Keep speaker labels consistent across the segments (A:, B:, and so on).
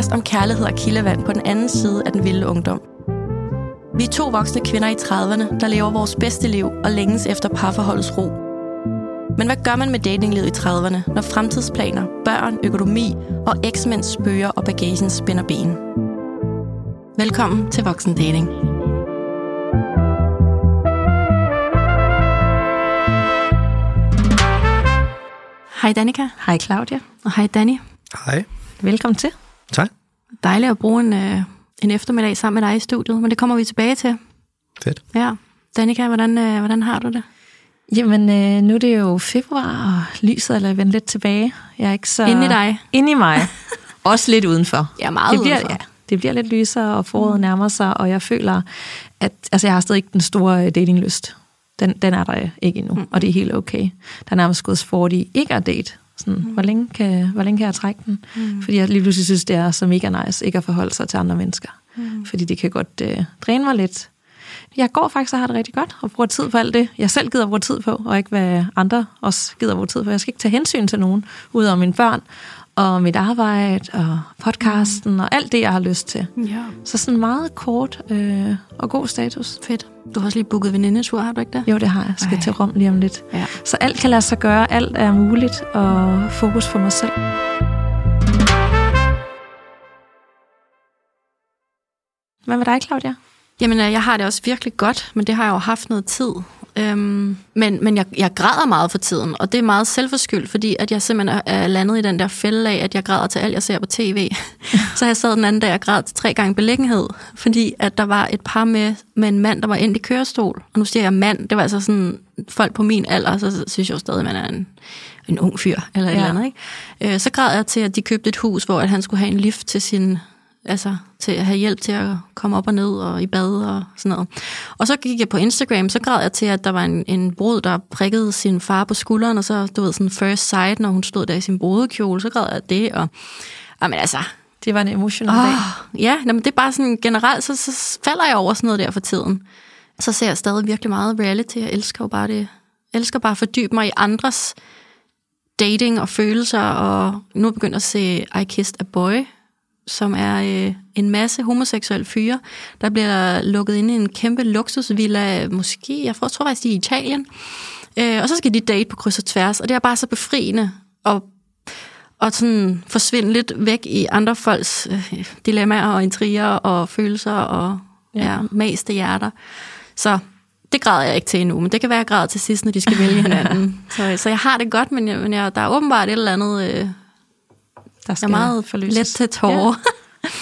A: Podcast om kærlighed og kildevand på den anden side af den vilde ungdom. Vi er to voksne kvinder i 30'erne, der lever vores bedste liv og længes efter parforholdets ro. Men hvad gør man med datinglivet i 30'erne, når fremtidsplaner, børn, økonomi og eksmænds spøger og bagagen spænder ben? Velkommen til Voksen Dating. Hej Danika.
B: Hej Claudia.
A: Og hej Danny.
C: Hej.
B: Velkommen til.
C: Tak.
A: Dejligt at bruge en, øh, en eftermiddag sammen med dig i studiet, men det kommer vi tilbage til.
C: Fedt.
A: Ja. Danika, hvordan, øh, hvordan har du det?
B: Jamen, øh, nu er det jo februar, og lyset er vendt lidt tilbage. Jeg er ikke så...
A: Inde i dig?
B: Inde i mig. Også lidt udenfor.
A: Ja, meget
B: det bliver,
A: udenfor.
B: Ja, det bliver lidt lysere, og foråret mm. nærmer sig, og jeg føler, at altså, jeg har stadig ikke den store øh, datinglyst. Den, den er der ikke endnu, mm. og det er helt okay. Der er nærmest gået sport i ikke at date. Sådan, mm. hvor, længe kan, hvor længe kan jeg trække den? Mm. Fordi jeg lige pludselig synes, det er så mega nice ikke at forholde sig til andre mennesker. Mm. Fordi det kan godt øh, dræne mig lidt. Jeg går faktisk og har det rigtig godt, og bruger tid på alt det, jeg selv gider bruge tid på, og ikke hvad andre også gider bruge tid på. Jeg skal ikke tage hensyn til nogen, udover mine børn, og mit arbejde, og podcasten, og alt det, jeg har lyst til.
A: Ja.
B: Så sådan meget kort øh, og god status.
A: Fedt. Du har også lige booket venindetur, har du ikke det?
B: Jo, det har jeg. Jeg skal
A: Ej.
B: til Rom lige om lidt.
A: Ja.
B: Så alt kan lade sig gøre, alt er muligt, og fokus på mig selv. Hvad med dig, Claudia?
A: Jamen, øh, jeg har det også virkelig godt, men det har jeg jo haft noget tid. Øhm, men men jeg, jeg græder meget for tiden, og det er meget selvforskyldt, fordi at jeg simpelthen er- landet i den der fælde af, at jeg græder til alt, jeg ser på tv. så jeg sad den anden dag og græd til tre gange beliggenhed, fordi at der var et par med, med en mand, der var ind i kørestol. Og nu siger jeg mand, det var altså sådan folk på min alder, så synes jeg jo stadig, at man er en, en ung fyr, eller et
B: Ja.
A: eller andet. Ikke? Øh, så græd jeg til, at de købte et hus, hvor at han skulle have en lift til sin altså til at have hjælp til at komme op og ned og i bad og sådan noget. Og så gik jeg på Instagram, så græd jeg til, at der var en, en brud, der prikkede sin far på skulderen, og så, du ved, sådan first sight, når hun stod der i sin brudekjole, så græd jeg det, og jamen altså,
B: Det var en emotional dag.
A: oh, ja, jamen, det er bare sådan generelt, så, så falder jeg over sådan noget der for tiden. Så ser jeg stadig virkelig meget reality, jeg elsker jo bare det, jeg elsker bare at fordybe mig i andres dating og følelser, og nu er jeg begyndt at se I Kissed a Boy, som er øh, en masse homoseksuelle fyre, der bliver lukket ind i en kæmpe luksusvilla, måske, jeg tror, faktisk, de er i Italien. Øh, og så skal de date på kryds og tværs, og det er bare så befriende og, og sådan forsvinde lidt væk i andre folks øh, dilemmaer og intriger og følelser og ja.
B: Ja.
A: Ja, maste hjerter. Så det græder jeg ikke til endnu, men det kan være, at jeg græder til sidst, når de skal vælge hinanden. så, så jeg har det godt, men, jeg, men jeg, der er åbenbart et eller andet... Øh,
B: Der
A: jeg er meget
B: forløses.
A: let til tårer.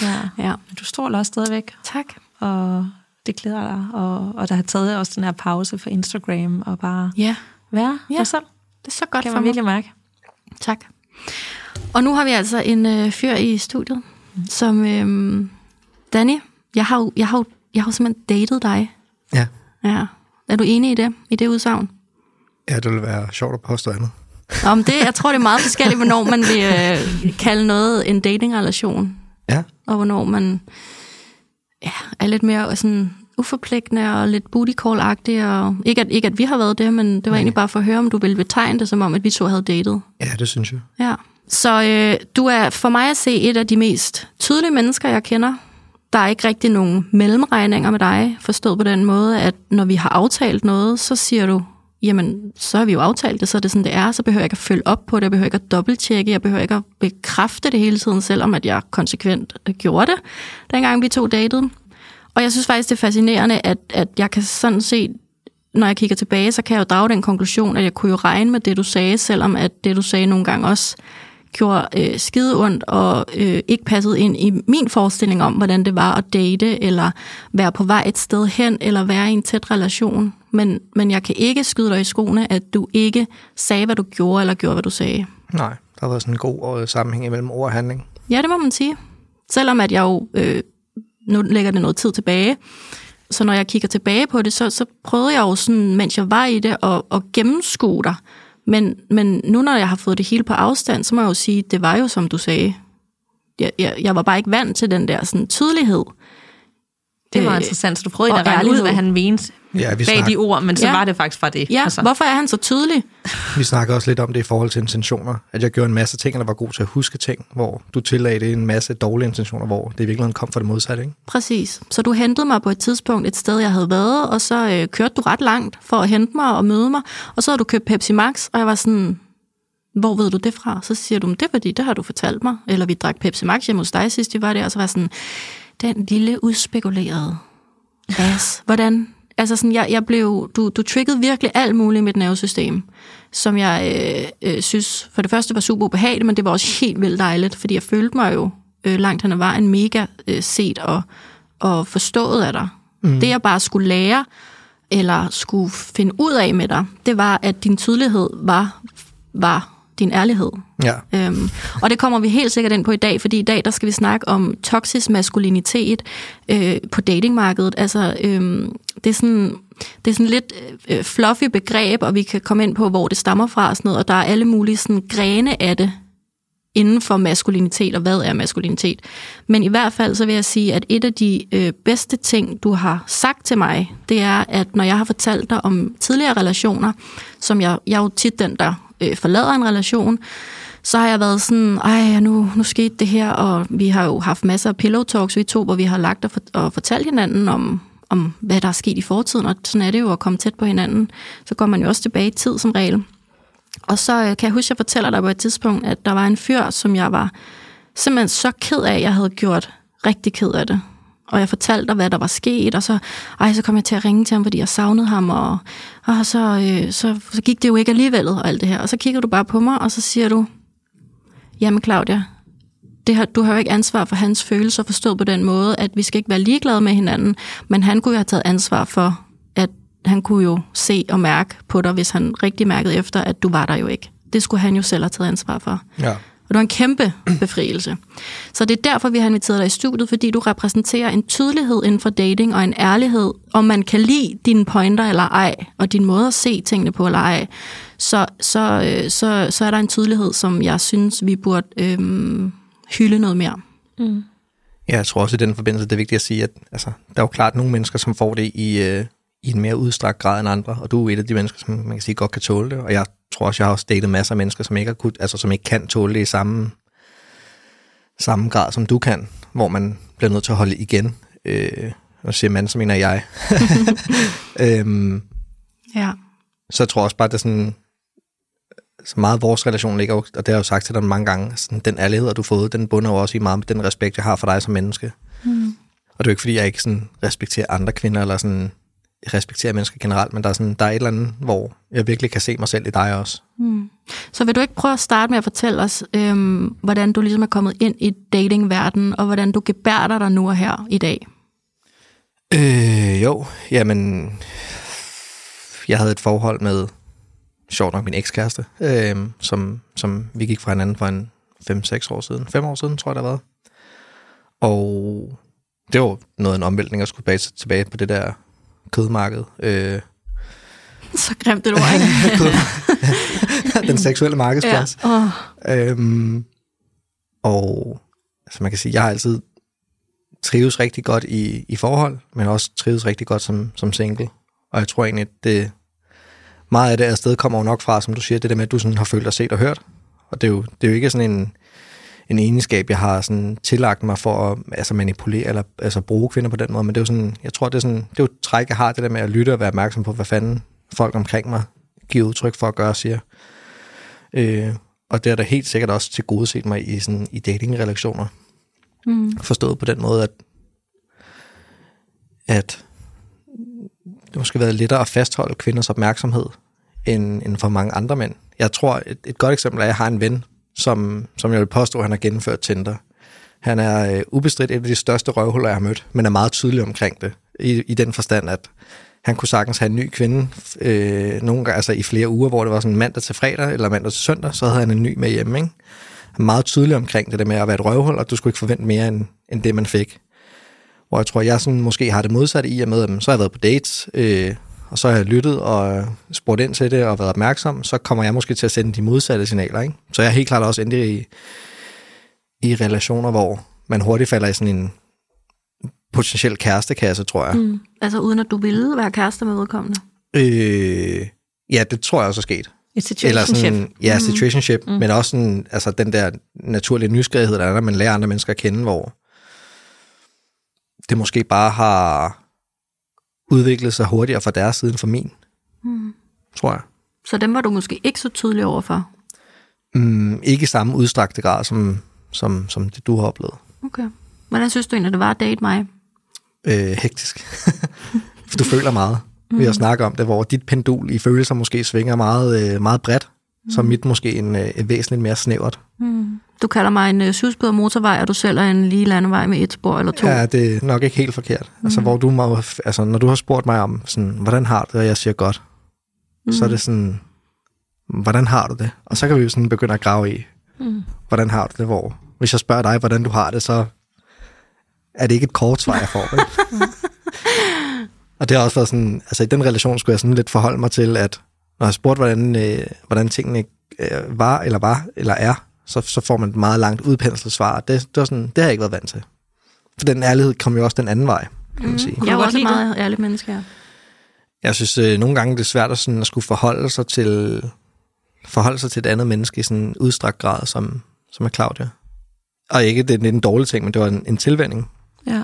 B: Ja. ja.
A: Ja.
B: Men du stråler også stadigvæk,
A: Tak.
B: og det glæder dig. Og, og der har taget også den her pause for Instagram, og bare
A: Ja,
B: være
A: Ja.
B: dig selv.
A: det er så godt
B: Kan
A: for
B: man
A: mig.
B: virkelig mærke.
A: Tak. Og nu har vi altså en øh, fyr i studiet, som... Øh, Danny, jeg har, jo, jeg, har, jo- jeg har jo simpelthen datet dig.
C: Ja.
A: Ja. Er du enig i det? I det udsagn?
C: Ja, det ville være sjovt at påstå andet.
A: Om det, jeg tror, det er meget forskelligt, hvornår man vil øh, kalde noget en datingrelation,
C: Ja.
A: og hvornår man ja, er lidt mere sådan uforpligtende og lidt booty call-agtig. Og ikke, at, ikke at vi har været det, men det var
C: Nej.
A: egentlig bare for at høre, om du ville betegne det som om, at vi to havde datet.
C: Ja, det synes jeg.
A: Ja. Så øh, du er for mig at se et af de mest tydelige mennesker, jeg kender. Der er ikke rigtig nogen mellemregninger med dig, forstået på den måde, at når vi har aftalt noget, så siger du, jamen, så har vi jo aftalt det, så er det sådan, det er, så behøver jeg ikke at følge op på det, jeg behøver ikke at dobbelttjekke, jeg behøver ikke at bekræfte det hele tiden, selvom at jeg konsekvent øh, gjorde det, dengang vi to datede. Og jeg synes faktisk, det er fascinerende, at, at jeg kan sådan set, når jeg kigger tilbage, så kan jeg jo drage den konklusion, at jeg kunne jo regne med det, du sagde, selvom at det, du sagde nogle gange også gjorde øh, skide ondt og øh, ikke passede ind i min forestilling om, hvordan det var at date, eller være på vej et sted hen, eller være i en tæt relation. Men, men jeg kan ikke skyde dig i skoene, at du ikke sagde, hvad du gjorde, eller gjorde, hvad du sagde.
C: Nej, der har været sådan en god øh, sammenhæng imellem ord og handling.
A: Ja, det må man sige. Selvom at jeg jo, øh, nu lægger det noget tid tilbage, så når jeg kigger tilbage på det, så, så prøvede jeg jo sådan, mens jeg var i det, at, at gennemskue dig. Men, men nu når jeg har fået det hele på afstand, så må jeg jo sige, det var jo som du sagde. Jeg, jeg, jeg var bare ikke vant til den der sådan, tydelighed.
B: Det var
A: Øh,
B: interessant, så du prøvede at regne ud, hvad han mente
C: Ja, vi,
B: bag
C: snak,
B: de ord, men så
A: Ja.
B: var det faktisk fra det.
A: Ja, altså. hvorfor er han så tydelig?
C: vi snakker også lidt om det i forhold til intentioner. At jeg gjorde en masse ting, og var god til at huske ting, hvor du tillagde det en masse dårlige intentioner, hvor det i virkeligheden kom fra det modsatte. Ikke?
A: Præcis. Så du hentede mig på et tidspunkt et sted, jeg havde været, og så øh, kørte du ret langt for at hente mig og møde mig, og så havde du købt Pepsi Max, og jeg var sådan, hvor ved du det fra? Så siger du, "Men det er fordi, det har du fortalt mig. Eller vi drak Pepsi Max hjemme hos dig sidst, vi var der, og så var jeg sådan, den lille udspekulerede ass. Hvordan? Altså sådan, jeg, jeg blev, du, du triggede virkelig alt muligt i mit nervesystem, som jeg øh, øh, synes for det første var super ubehageligt, men det var også helt vildt dejligt, fordi jeg følte mig jo øh, langt hen ad vejen mega øh, set og, og forstået af dig. Mm. Det jeg bare skulle lære, eller skulle finde ud af med dig, det var, at din tydelighed var, var din ærlighed.
C: Ja.
A: Øhm, og det kommer vi helt sikkert ind på i dag, fordi i dag der skal vi snakke om toksisk maskulinitet øh, på datingmarkedet. Altså, øhm, det er sådan det er sådan lidt øh, fluffy begreb, og vi kan komme ind på, hvor det stammer fra og sådan noget, og der er alle mulige sådan grene af det inden for maskulinitet, og hvad er maskulinitet. Men i hvert fald så vil jeg sige, at et af de øh, bedste ting, du har sagt til mig, det er, at når jeg har fortalt dig om tidligere relationer, som jeg, jeg er jo tit den, der øh, forlader en relation, så har jeg været sådan, ej, nu, nu skete det her, og vi har jo haft masser af pillow talks, vi to, hvor vi har lagt og, for, og fortalt hinanden om, om, hvad der er sket i fortiden, og sådan er det jo at komme tæt på hinanden. Så går man jo også tilbage i tid som regel. Og så øh, kan jeg huske, at jeg fortæller dig på et tidspunkt, at der var en fyr, som jeg var simpelthen så ked af, jeg havde gjort rigtig ked af det. Og jeg fortalte dig, hvad der var sket, og så, ej, så kom jeg til at ringe til ham, fordi jeg savnede ham, og, og så, øh, så, så gik det jo ikke alligevel, og alt det her. Og så kigger du bare på mig, og så siger du, jamen Claudia, det har, du har jo ikke ansvar for hans følelser, forstået på den måde, at vi skal ikke være ligeglade med hinanden, men han kunne jo have taget ansvar for, at han kunne jo se og mærke på dig, hvis han rigtig mærkede efter, at du var der jo ikke. Det skulle han jo selv have taget ansvar for.
C: Ja.
A: Og det var en kæmpe befrielse. Så det er derfor, vi har inviteret dig i studiet, fordi du repræsenterer en tydelighed inden for dating og en ærlighed, om man kan lide dine pointer eller ej, og din måde at se tingene på eller ej, så, så, øh, så, så er der en tydelighed, som jeg synes, vi burde øhm, hylde noget mere.
C: Ja, jeg tror også i den forbindelse, det er vigtigt at sige, at altså, der er jo klart nogle mennesker, som får det i, øh, i en mere udstrakt grad end andre, og du er et af de mennesker, som man kan sige godt kan tåle det, og jeg tror også, jeg har også datet masser af mennesker, som ikke, har kunnet, altså, som ikke kan tåle det i samme, samme grad, som du kan, hvor man bliver nødt til at holde igen. Øh, og siger man, så mener jeg. øhm,
A: Ja.
C: så jeg tror også bare, at det er sådan, så meget vores relation ligger, og det har jeg jo sagt til dig mange gange, sådan, den ærlighed, du har fået, den bunder jo også i meget med den respekt, jeg har for dig som menneske. Mm. Og det er jo ikke, fordi jeg ikke sådan respekterer andre kvinder, eller sådan, respekterer mennesker generelt, men der er, sådan, der er et eller andet, hvor jeg virkelig kan se mig selv i dig også.
A: Så vil du ikke prøve at starte med at fortælle os, øhm, hvordan du ligesom er kommet ind i datingverdenen, og hvordan du gebærder dig nu og her i dag?
C: Øh, jo, jamen, jeg havde et forhold med, sjovt nok, min ekskæreste, øh, som, som vi gik fra hinanden for en 5-6 år siden, 5 år siden, tror jeg, der var. Og det var noget af en omvæltning at skulle tilbage, tilbage på det der kødmarked. Øh,
A: Så grimt det ord, ikke?
C: den seksuelle markedsplads.
A: Ja. Oh.
C: Øhm, og altså man kan sige, jeg har altid trives rigtig godt i, i forhold, men også trives rigtig godt som, som single. Og jeg tror egentlig, at det, meget af det afsted kommer jo nok fra, som du siger, det der med, at du sådan har følt og set og hørt. Og det er jo, det er jo ikke sådan en, en egenskab, jeg har sådan tillagt mig for at altså manipulere eller altså bruge kvinder på den måde, men det er jo sådan, jeg tror, det er sådan, det er jo et træk, jeg har, det der med at lytte og være opmærksom på, hvad fanden folk omkring mig giver udtryk for at gøre og siger. Øh, og det er da helt sikkert også til gode set mig i, sådan, i datingrelationer.
A: Mm.
C: Forstået på den måde, at, at det måske været lettere at fastholde kvinders opmærksomhed end, end for mange andre mænd. Jeg tror, et, et godt eksempel er, at jeg har en ven, som, som jeg vil påstå, at han har gennemført Tinder. Han er øh, ubestridt et af de største røvhuller, jeg har mødt, men er meget tydelig omkring det. I, i den forstand, at han kunne sagtens have en ny kvinde øh, nogle gange, altså i flere uger, hvor det var sådan mandag til fredag eller mandag til søndag, så havde han en ny med hjemme. Ikke? Han er meget tydelig omkring det der med at være et røvhul, og du skulle ikke forvente mere end, end det, man fik. Hvor jeg tror, jeg sådan måske har det modsatte i og med, at så har jeg været på dates, øh, og så har jeg lyttet og spurgt ind til det og været opmærksom, så kommer jeg måske til at sende de modsatte signaler. Ikke? Så jeg er helt klart også endt i, i relationer, hvor man hurtigt falder i sådan en potentiel kærestekasse, tror jeg. Mm.
A: Altså uden at du ville være kærester med vedkommende?
C: Øh, ja, det tror jeg også er sket.
B: Et situationship.
C: sådan, ja, situationship, mm. men også sådan, altså den der naturlige nysgerrighed, der er, når man lærer andre mennesker at kende, hvor det måske bare har udviklet sig hurtigere fra deres side end fra min, mm. tror jeg.
A: Så dem var du måske ikke så tydelig overfor?
C: Mm, ikke i samme udstrakte grad, som, som, som det du har oplevet.
A: Okay. Hvordan synes du egentlig, det var at date mig?
C: Øh, hektisk. For du føler meget ved at snakke om det, hvor dit pendul i følelser måske svinger meget, øh, meget bredt, mm. så mit måske en, øh, en væsentligt mere snævert.
A: Mm. Du kalder mig en øh, syvsporet motorvej, og du selv er en lige landevej med et spor eller to.
C: Ja, det er nok ikke helt forkert. Mm. Altså, hvor du må, altså, når du har spurgt mig om, sådan, hvordan har du det, og jeg siger godt, mm. så er det sådan, hvordan har du det? Og så kan vi jo sådan begynde at grave i, mm. hvordan har du det, hvor hvis jeg spørger dig, hvordan du har det, så er det ikke et kort svar, jeg får. Og det har også været sådan, altså i den relation skulle jeg sådan lidt forholde mig til, at når jeg spurgte, hvordan, øh, hvordan tingene øh, var, eller var, eller er, så, så får man et meget langt udpenslet svar. Det, det, var sådan, det har jeg ikke været vant til. For den ærlighed kom jo også den anden vej, kan man sige.
A: Mm. Jeg er også et meget ærligt menneske, ja.
C: Jeg synes, øh, nogle gange det er svært at, sådan, at skulle forholde sig til forholde sig til et andet menneske i sådan en udstrakt grad, som, som er Claudia. Og ikke, det, det er en dårlig ting, men det var en, en tilvænding.
B: Ja.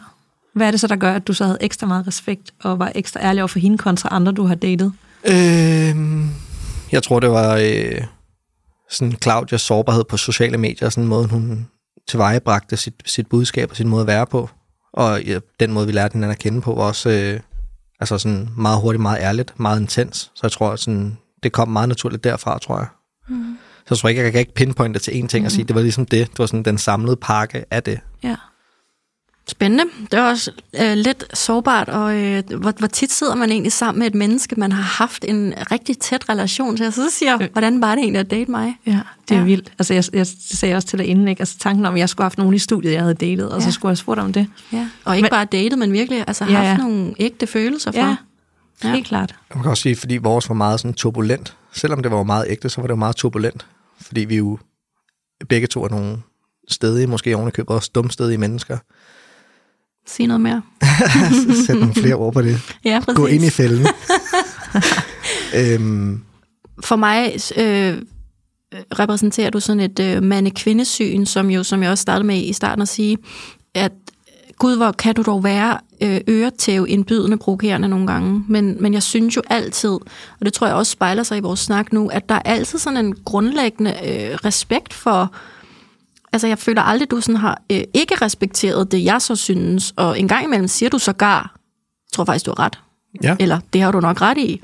B: Hvad er det så, der gør, at du så havde ekstra meget respekt, og var ekstra ærlig over for hende kontra andre, du har datet?
C: Øh, jeg tror, det var øh, sådan Claudias sårbarhed på sociale medier, sådan en måde, hun tilvejebragte sit, sit budskab og sin måde at være på. Og ja, den måde, vi lærte hinanden at kende på, var også øh, altså sådan meget hurtigt, meget ærligt, meget intens. Så jeg tror, at sådan, det kom meget naturligt derfra, tror jeg. Mm. Så jeg tror ikke, jeg kan ikke pinpointe til én ting mm. og sige, det var ligesom det. Det var sådan den samlede pakke af det.
A: Ja. Spændende. Det er også øh, lidt sårbart, og øh, hvor, hvor tit sidder man egentlig sammen med et menneske, man har haft en rigtig tæt relation til, og så siger, øh. hvordan var det egentlig at date mig?
B: Ja, det er ja. vildt. Altså, jeg, jeg sagde også til dig inden, ikke? Altså, tanken om, at jeg skulle have haft nogen i studiet, jeg havde datet, og ja. så skulle jeg spurgt om det.
A: Ja. Og ikke men, bare datet, men virkelig altså, ja, haft ja. nogle ægte følelser for.
B: Ja, ja. helt klart.
C: Jeg kan også sige, fordi vores var meget sådan turbulent. Selvom det var meget ægte, så var det jo meget turbulent. Fordi vi jo begge to er nogle stedige, måske ovenikøbet også dumstedige mennesker.
A: Sig noget mere.
C: Sæt nogle flere ord på det.
A: Ja, præcis.
C: Gå ind i fælden. øhm.
A: For mig øh, repræsenterer du sådan et øh, mande-kvindesyn, som jo, som jeg også startede med i starten at sige, at gud, hvor kan du dog være øh, øretæv indbydende, provokerende nogle gange. Men, men jeg synes jo altid, og det tror jeg også spejler sig i vores snak nu, at der er altid sådan en grundlæggende øh, respekt for altså jeg føler aldrig, du sådan har øh, ikke respekteret det, jeg så synes, og en gang imellem siger du sågar, jeg tror faktisk, du har ret.
C: Ja.
A: Eller, det har du nok ret i.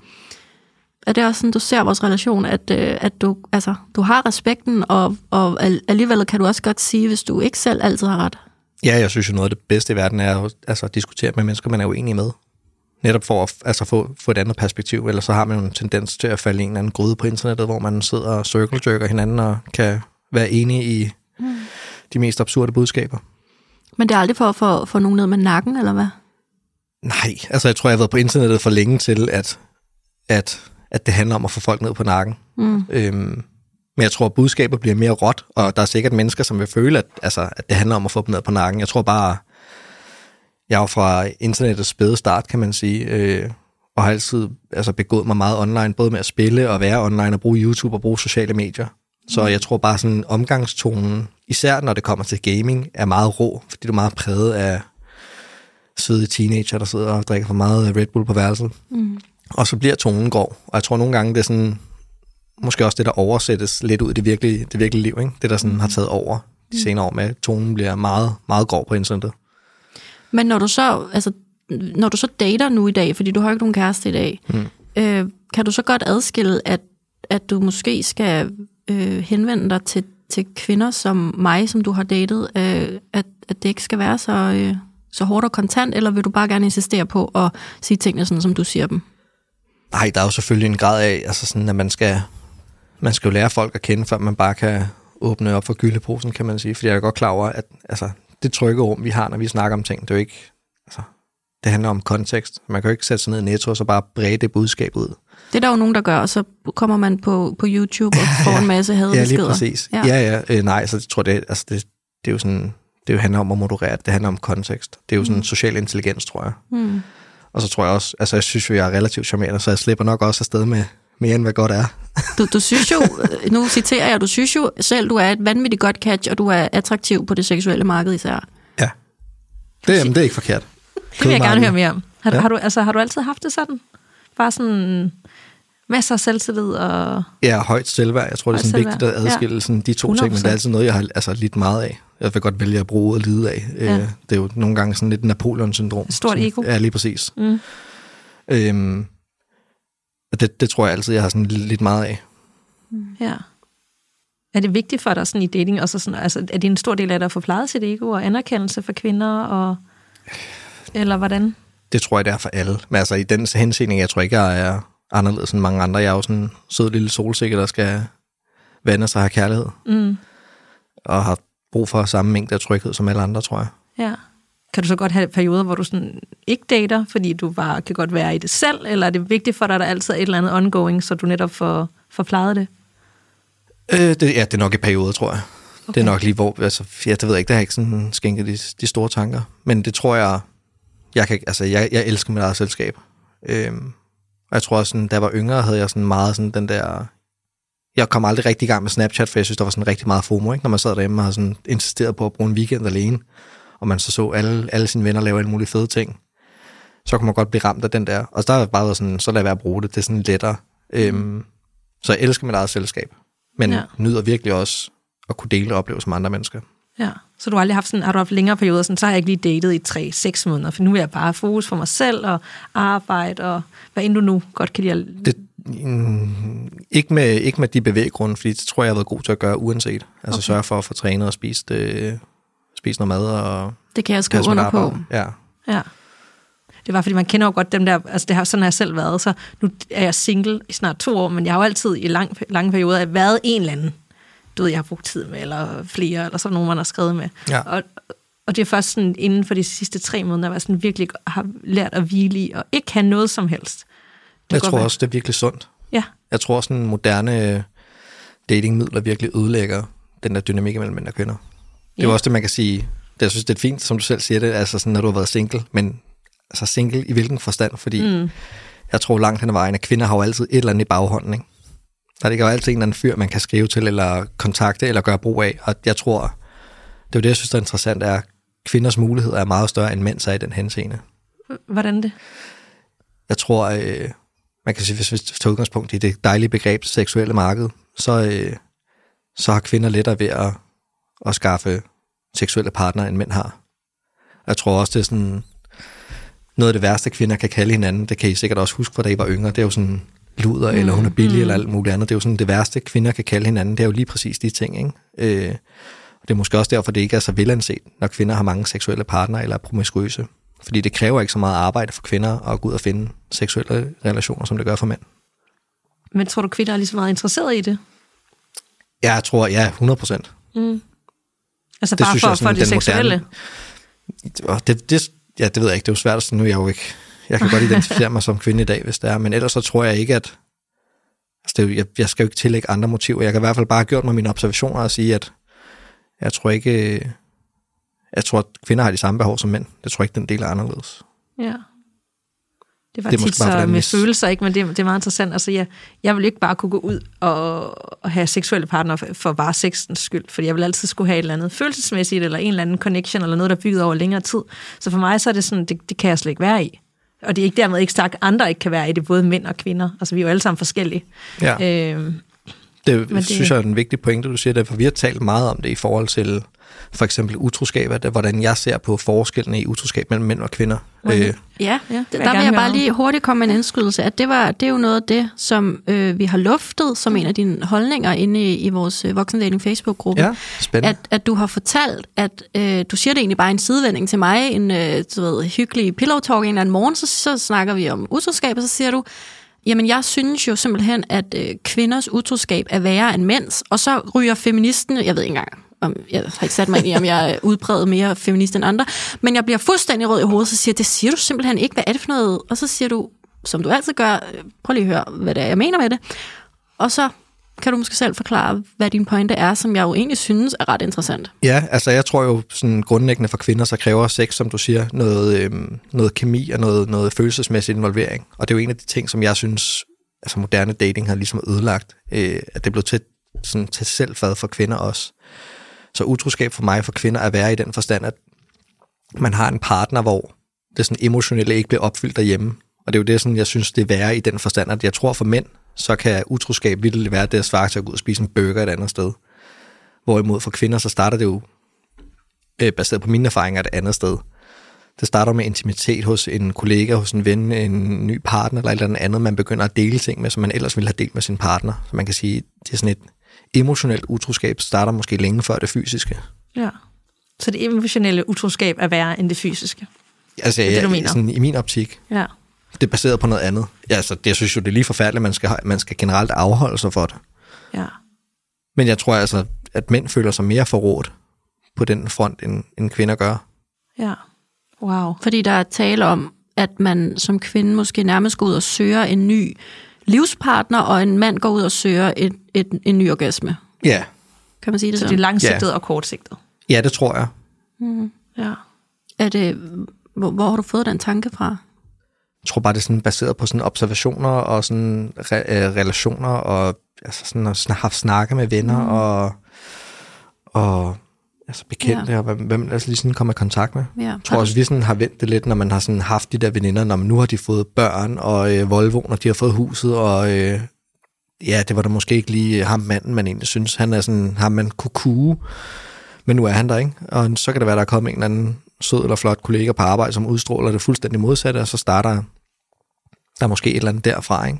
A: Er det også sådan, du ser vores relation, at, øh, at du, altså, du har respekten, og, og alligevel kan du også godt sige, hvis du ikke selv altid har ret?
C: Ja, jeg synes jo noget af det bedste i verden er at altså, diskutere med mennesker, man er uenig med. Netop for at altså, få, få et andet perspektiv, eller så har man jo en tendens til at falde i en eller anden gryde på internettet, hvor man sidder og circle hinanden og kan være enige i mm. de mest absurde budskaber.
A: Men det er aldrig for at få, få nogen ned med nakken, eller hvad?
C: Nej, altså jeg tror, jeg har været på internettet for længe til, at, at, at det handler om at få folk ned på nakken. Mm. Øhm, men jeg tror, at budskabet bliver mere råt, og der er sikkert mennesker, som vil føle, at, altså, at det handler om at få dem ned på nakken. Jeg tror bare, jeg er fra internettets spæde start, kan man sige, øh, og har altid altså, begået mig meget online, både med at spille og være online, og bruge YouTube og bruge sociale medier. Så jeg tror bare sådan omgangstonen, især når det kommer til gaming, er meget rå, fordi du er meget præget af søde teenager, der sidder og drikker for meget Red Bull på værelset. Mm. Og så bliver tonen grov. Og jeg tror nogle gange, det er sådan, måske også det, der oversættes lidt ud i det virkelige, det virkelige liv. Ikke? Det, der sådan har taget over de senere år med, at tonen bliver meget, meget grov på internettet.
A: Men når du så, altså, når du så dater nu i dag, fordi du har ikke nogen kæreste i dag, mm. øh, kan du så godt adskille, at, at du måske skal øh, henvende dig til, til kvinder som mig, som du har datet, øh, at, at det ikke skal være så, øh, så hårdt og kontant, eller vil du bare gerne insistere på at sige tingene sådan, som du siger dem?
C: Nej, der er jo selvfølgelig en grad af, altså sådan, at man skal, man skal jo lære folk at kende, før man bare kan åbne op for gyldeposen, kan man sige. Fordi jeg er godt klar over, at altså, det trygge rum, vi har, når vi snakker om ting, det er jo ikke... Altså, det handler om kontekst. Man kan jo ikke sætte sig ned i netto og så bare brede det budskab ud.
A: Det er der jo nogen, der gør, og så kommer man på, på YouTube og får en masse hadbeskeder.
C: Ja, lige præcis. Ja, ja, ja øh, nej, så jeg tror, det, altså, det, det er jo sådan det jo handler om at moderere det, handler om kontekst. Det er jo sådan mm. social intelligens, tror jeg.
A: Mm.
C: Og så tror jeg også, altså jeg synes jo, jeg er relativt charmerende, så jeg slipper nok også afsted med mere end hvad godt er.
A: Du, du synes jo, nu citerer jeg, du synes jo selv, du er et vanvittigt godt catch, og du er attraktiv på det seksuelle marked især.
C: Ja. Det, jamen, det er ikke forkert.
B: Det vil jeg gerne høre mere om. Har,
C: ja.
B: har, du, altså, har du altid haft det sådan? Bare sådan masser af selvtillid og...
C: Ja, højt selvværd. Jeg tror, det er sådan vigtigt at adskille sådan de to ting, men det er
B: 100%.
C: altid noget, jeg har altså, lidt meget af. Jeg vil godt vælge at bruge og lide af.
B: Ja.
C: Ja. Det er jo nogle gange sådan lidt Napoleon-syndrom.
B: Stort
C: Sådan-
B: ego.
C: Ja, lige præcis.
B: Mm.
C: Øhm, og det, det tror jeg altid, jeg har sådan lidt meget af.
B: Ja. Er det vigtigt for dig sådan i dating? Også sådan, altså, er det en stor del af dig at få plejet sit ego og anerkendelse for kvinder? Og, eller hvordan?
C: Det tror jeg, det er for alle. Men altså i den henseende, jeg tror ikke, jeg er anderledes end mange andre. Jeg er jo sådan en sød lille solsikke, der skal vande sig og have kærlighed.
B: Mm.
C: Og har brug for samme mængde af tryghed som alle andre, tror jeg.
B: Ja. Kan du så godt have perioder, hvor du sådan ikke dater, fordi du bare kan godt være i det selv, eller er det vigtigt for dig, at der altid er et eller andet ongoing, så du netop får, får plejet det?
C: Øh, det, ja, det er nok i perioder, tror jeg. Okay. Det er nok lige hvor, altså, ja, det ved jeg ikke, der har ikke sådan skænket de, de store tanker. Men det tror jeg, jeg kan, altså, jeg, jeg elsker mit eget selskab. Øhm, og jeg tror også, sådan, da jeg var yngre, havde jeg sådan meget sådan den der, jeg kom aldrig rigtig i gang med Snapchat, for jeg synes, der var sådan rigtig meget FOMO, ikke? når man sad derhjemme og havde sådan insisteret på at bruge en weekend alene, og man så så alle, alle sine venner lave alle mulige fede ting, så kunne man godt blive ramt af den der. Og der har bare været sådan, så lad være at bruge det, det er sådan lettere. Øhm, så jeg elsker mit eget selskab, men
B: ja.
C: nyder virkelig også at kunne dele oplevelser med andre mennesker.
B: Ja. Så du har aldrig haft sådan, har du haft længere perioder, sådan, så har jeg ikke lige datet i tre, seks måneder, for nu vil jeg bare have fokus på mig selv og arbejde og hvad end du nu godt kan lide at...
C: Det, mm, ikke, med, ikke med de bevæggrunde, fordi det tror jeg, jeg har været god til at gøre uanset. Altså
B: Okay.
C: sørge for at få trænet og spist, øh, spist noget mad og
A: Det kan jeg skrive under på.
C: Ja.
B: Ja. Det var, fordi man kender jo godt dem der, altså det har, sådan har jeg selv været, så nu er jeg single i snart to år, men jeg har jo altid i lang, lange perioder været en eller anden, du ved, jeg har brugt tid med, eller flere, eller så nogen, man har skrevet med.
C: Ja.
B: Og, og det er først sådan inden for de sidste tre måneder, hvor jeg sådan virkelig har lært at hvile i, og ikke have noget som helst. Det
C: Jeg tror
B: være-
C: også, det er virkelig sundt.
B: Ja,
C: Jeg tror også, sådan moderne øh, datingmidler virkelig ødelægger den der dynamik mellem mænd og kvinder. Det er
B: Ja.
C: også det, man kan sige. Det, jeg synes, det er fint, som du selv siger det, altså sådan, når du har været single, men altså single i hvilken forstand? Fordi mm. jeg tror langt hen ad vejen, at kvinder har jo altid et eller andet i baghånden, ikke? Der ligger jo altid en eller anden fyr, man kan skrive til, eller kontakte, eller gøre brug af. Og jeg tror, det er jo det, jeg synes, der er interessant, er, at kvinders muligheder er meget større, end mænds er i den henseende.
B: hvordan det?
C: Jeg tror, øh, man kan sige, hvis vi tager udgangspunkt i det dejlige begreb seksuelle marked, så, øh, så har kvinder lettere ved at, at skaffe seksuelle partnere, end mænd har. Og Jeg tror også, det er sådan noget af det værste, kvinder kan kalde hinanden. Det kan I sikkert også huske, fra da I var yngre. Det er jo sådan luder, mm. eller hun er billig, mm. eller alt muligt andet. Det er jo sådan det værste, kvinder kan kalde hinanden. Det er jo lige præcis de ting, ikke? Øh, og det er måske også derfor, det ikke er så velanset, når kvinder har mange seksuelle partnere eller er promiskuøse. Fordi det kræver ikke så meget arbejde for kvinder at gå ud og finde seksuelle relationer, som det gør for mænd.
B: Men tror du, kvinder er lige så meget interesseret i det?
C: Jeg tror, ja, 100 procent.
B: Altså
C: Det
B: bare for,
C: jeg er
B: for
C: sådan
B: det seksuelle?
C: moderne- Det, det, ja, det ved jeg ikke. Det er jo svært at sige. Nu er jeg jo ikke... Jeg kan godt identificere mig som kvinde i dag, hvis det er. Men ellers så tror jeg ikke, at... Altså det, jeg, jeg skal jo ikke tillægge andre motiver. Jeg kan i hvert fald bare have gjort mig mine observationer og sige, at jeg tror ikke... øh, Jeg tror, at kvinder har de samme behov som mænd. Jeg tror ikke, den del er anderledes.
B: Ja. Det var
C: Det er
B: det tit
C: bare,
B: så
C: hvordan
B: med
C: vi-
B: følelser, ikke? men det, det er meget interessant. Altså, jeg, jeg vil ikke bare kunne gå ud og, og have seksuelle partner for, for bare sexens skyld, fordi jeg vil altid skulle have et eller andet følelsesmæssigt, eller en eller anden connection, eller noget, der er bygget over længere tid. Så for mig så er det sådan, det, det kan jeg slet ikke være i. Og det er ikke dermed ikke sagt, at andre ikke kan være i det, både mænd og kvinder. Altså, vi er jo alle sammen forskellige.
C: Ja. Det,
B: det-
C: det synes jeg er en vigtig pointe, du siger det, for vi har talt meget om det i forhold til for eksempel utroskab, at det, hvordan jeg ser på forskellene i utroskab mellem mænd og kvinder. Øh,
A: Ja,
B: Ja, vil
A: der vil jeg bare lige hurtigt komme med en indskydelse, at det, var, det er jo noget af det, som øh, vi har luftet som en af dine holdninger inde i, i vores øh, voksendating Facebook-gruppe.
C: ja, spændende.
A: At, at du har fortalt, at øh, du siger det egentlig bare en sidevending til mig, en øh, du ved, hyggelig pillow talk en eller anden morgen, så, så snakker vi om utroskab, og så siger du, jamen jeg synes jo simpelthen, at øh, kvinders utroskab er værre end mænds, og så ryger feministen, jeg ved ikke engang, om, jeg har ikke sat mig ind i, om jeg er udpræget mere feminist end andre, men jeg bliver fuldstændig rød i hovedet, så siger det siger du simpelthen ikke, hvad er det for noget? Og så siger du, som du altid gør, prøv lige at høre, hvad det er, jeg mener med det. Og så kan du måske selv forklare, hvad din pointe er, som jeg jo egentlig synes er ret interessant.
C: Ja, altså jeg tror jo sådan grundlæggende for kvinder, så kræver sex, som du siger, noget, øhm, noget kemi og noget, noget følelsesmæssig involvering. Og det er jo en af de ting, som jeg synes, altså moderne dating har ligesom ødelagt, øh, at det blev til, sådan, til selvfad for kvinder også. Så utroskab for mig for kvinder er være i den forstand, at man har en partner, hvor det sådan emotionelle ikke bliver opfyldt derhjemme. Og det er jo det, sådan, jeg synes, det er værre i den forstand, at jeg tror for mænd, så kan utroskab virkelig være det at svare til at gå ud og spise en burger et andet sted. Hvorimod for kvinder, så starter det jo, øh, baseret på mine erfaringer, et andet sted. Det starter med intimitet hos en kollega, hos en ven, en ny partner eller et eller andet, man begynder at dele ting med, som man ellers ville have delt med sin partner. Så man kan sige, det er sådan et emotionelt utroskab, starter måske længe før det fysiske.
B: Ja. Så det emotionelle utroskab er værre end det fysiske.
C: Altså,
B: Det er det, du mener?
C: Sådan, i min optik,
B: Ja.
C: det er baseret på noget andet. Ja, altså, det, jeg synes jo, det er lige forfærdeligt, man skal, man skal generelt afholde sig for det.
B: Ja.
C: Men jeg tror altså, at mænd føler sig mere forrådt på den front, end, end kvinder gør.
B: Ja. Wow.
A: Fordi der er tale om, at man som kvinde måske nærmest går ud og søger en ny livspartner, og en mand går ud og søger et, et, en ny orgasme.
C: Ja,
A: Kan man sige det
B: Så
A: sådan?
B: det er langsigtet og kortsigtet.
C: ja det tror jeg.
B: Ja.
A: Er det, hvor, hvor har du fået den tanke fra?
C: Jeg tror bare, det er sådan baseret på sådan observationer og sådan re- øh, relationer, og altså sådan at sn- haft snakke med venner, mm. og, og altså bekendte, ja. og hvem, hvem man altså lige sådan kommer i kontakt med.
A: Ja.
C: Jeg tror også, vi sådan har vendt det lidt, når man har sådan haft de der veninder, når man nu har de fået børn og øh, Volvoen, og de har fået huset, og øh, ja, det var da måske ikke lige ham manden, man egentlig synes, han er sådan, ham man kunne kue, men nu er han der, ikke? Og så kan det være, der er kommet en eller anden sød eller flot kollega på arbejde, som udstråler det fuldstændig modsatte, og så starter der er måske et eller andet derfra, ikke?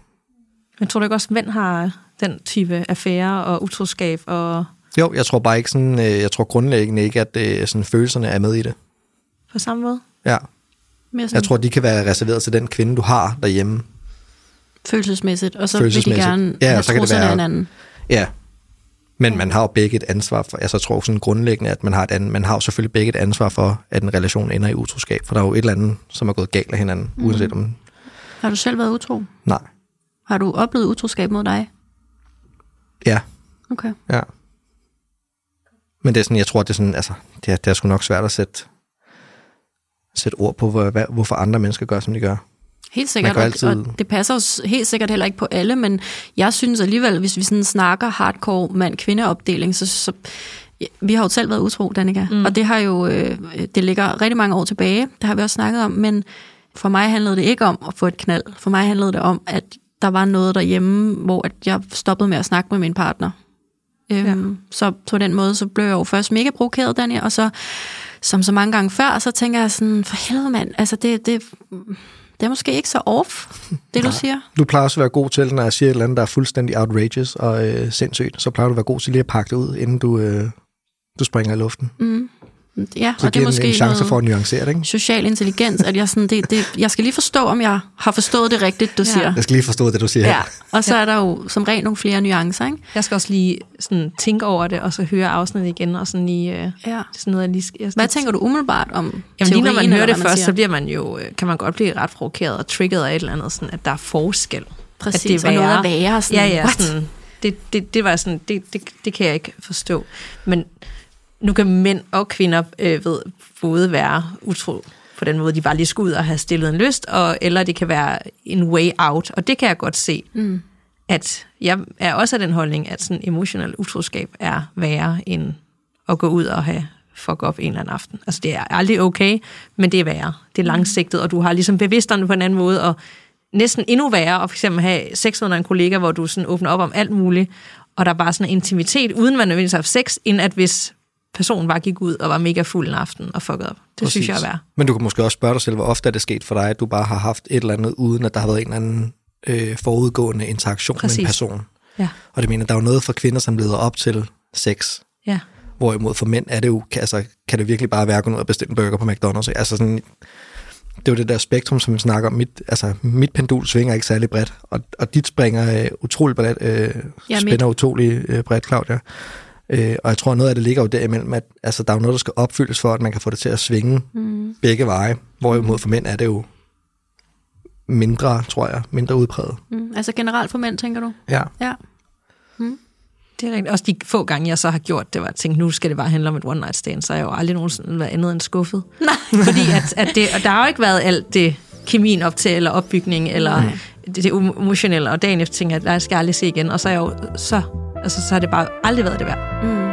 B: Men tror du ikke også, at mænd har den type affære og utroskab? Og
C: Jo, jeg tror bare ikke sådan, øh, jeg tror grundlæggende ikke, at øh, sådan følelserne er med i det.
B: på samme måde?
C: Ja.
A: Mere sådan
C: Jeg tror, de kan være reserveret til den kvinde, du har derhjemme.
A: følelsesmæssigt, og så vil de
C: Følelsesmæssigt.
A: gerne
C: Ja,
A: have
C: så kan det være-
A: hinanden.
C: Ja. Men man har jo begge et ansvar for, altså jeg tror sådan grundlæggende, at man har, et andet, man har jo selvfølgelig begge et ansvar for, at en relation ender i utroskab, for der er jo et eller andet, som er gået galt af hinanden, mm. uanset om,
A: Har du selv været utro?
C: nej,
A: Har du oplevet utroskab mod dig?
C: ja,
A: Okay.
C: ja. Men det er sådan, jeg tror, det er sådan, altså, det er, det er sgu nok svært at sætte, sætte ord på, hvor, hvad, hvorfor andre mennesker gør, som de gør.
A: Helt sikkert, og,
C: altid-
A: og det passer jo s- helt sikkert heller ikke på alle, men jeg synes alligevel, hvis vi sådan snakker hardcore mand-kvinde-opdeling, så, så vi har jo selv været utro, Danika, mm. og det har jo, øh, det ligger rigtig mange år tilbage, det har vi også snakket om, men for mig handlede det ikke om at få et knald. For mig handlede det om, at der var noget derhjemme, hvor at jeg stoppede med at snakke med min partner. Øhm, ja. Så på den måde, så blev jeg jo først mega provokeret, Dania, og så, som så mange gange før, så tænker jeg sådan, for helvede mand, altså det, det, det er måske ikke så off, det du siger.
C: Du plejer også at være god til, når jeg siger et eller andet, der er fuldstændig outrageous og øh, sindssygt, så plejer du at være god til lige at pakke det ud, inden du, øh, du springer i luften.
A: Mm. Ja,
C: Så
A: og det er måske
C: en chance for at nuancere det, ikke?
A: social intelligens, at jeg, sådan, det, det, jeg skal lige forstå, om jeg har forstået det rigtigt, du
B: Ja.
A: siger.
C: Jeg skal lige forstå det, du siger.
A: Ja, og så er der jo som regel nogle flere nuancer, ikke?
B: Jeg skal også lige sådan tænke over det, og så høre afsnittet igen, og sådan lige... Øh,
A: Ja.
B: sådan noget, jeg lige skal, jeg
A: Hvad tænker du umiddelbart om
B: Jamen lige når man hører det
A: man
B: først,
A: siger?
B: så bliver man jo, øh, kan man godt blive ret provokeret og trigget af et eller andet, sådan, at der er forskel.
A: Præcis,
B: at
A: og noget er værre, sådan,
B: ja, ja,
A: what?
B: sådan, det, det, det var sådan, det, det, det kan jeg ikke forstå. Men nu kan mænd og kvinder øh, ved, både være utro på den måde, de bare lige skal ud og have stillet en lyst, og, eller det kan være en way out, og det kan jeg godt se.
A: Mm.
B: At jeg er også af den holdning, at sådan emotionel utroskab er værre end at gå ud og have fuck op en eller anden aften. Altså det er aldrig okay, men det er værre. Det er langsigtet, og du har ligesom bevidstheden på en anden måde, og næsten endnu værre at for eksempel have sex med en kollega, hvor du sådan åbner op om alt muligt, og der er bare sådan en intimitet, uden man nødvendigvis har haft sex, end at hvis personen bare gik ud og var mega fuld en aften og fucked op. Det Præcis. synes jeg er værd.
C: Men du kan måske også spørge dig selv, hvor ofte er det sket for dig, at du bare har haft et eller andet, uden at der har været en eller anden øh, forudgående interaktion
B: Præcis.
C: med en person.
B: Ja.
C: Og det mener, der er jo noget for kvinder, som leder op til sex.
B: Ja.
C: Hvorimod for mænd er det jo, kan- altså, kan det virkelig bare være at gå ned og bestille en burger på McDonald's. Altså sådan, det er jo det der spektrum, som vi snakker om. Mit, altså, mit pendul svinger ikke særlig bredt, og, og dit springer øh, utrolig bredt, øh,
A: Ja,
C: spænder utrolig øh, bredt, Claudia. Øh, og jeg tror, noget af det ligger jo derimellem, at altså, der er jo noget, der skal opfyldes for, at man kan få det til at svinge
A: Mm.
C: begge veje. Hvorimod for mænd er det jo mindre, tror jeg, mindre udpræget.
A: Mm. Altså generelt for mænd, tænker du?
C: Ja.
A: Ja.
B: Det er rigtigt. Også de få gange, jeg så har gjort det, var at tænke, nu skal det bare handle om et one night stand, så har jeg jo aldrig nogensinde været andet end skuffet.
A: Nej.
B: Fordi at, at det, og der har jo ikke været alt det kemien op til, eller opbygning, eller det, det emotionelle, og dagen efter tænker jeg, at jeg skal aldrig se igen, og så er jeg jo, så, altså, så har det bare aldrig været det værd.
A: Mm.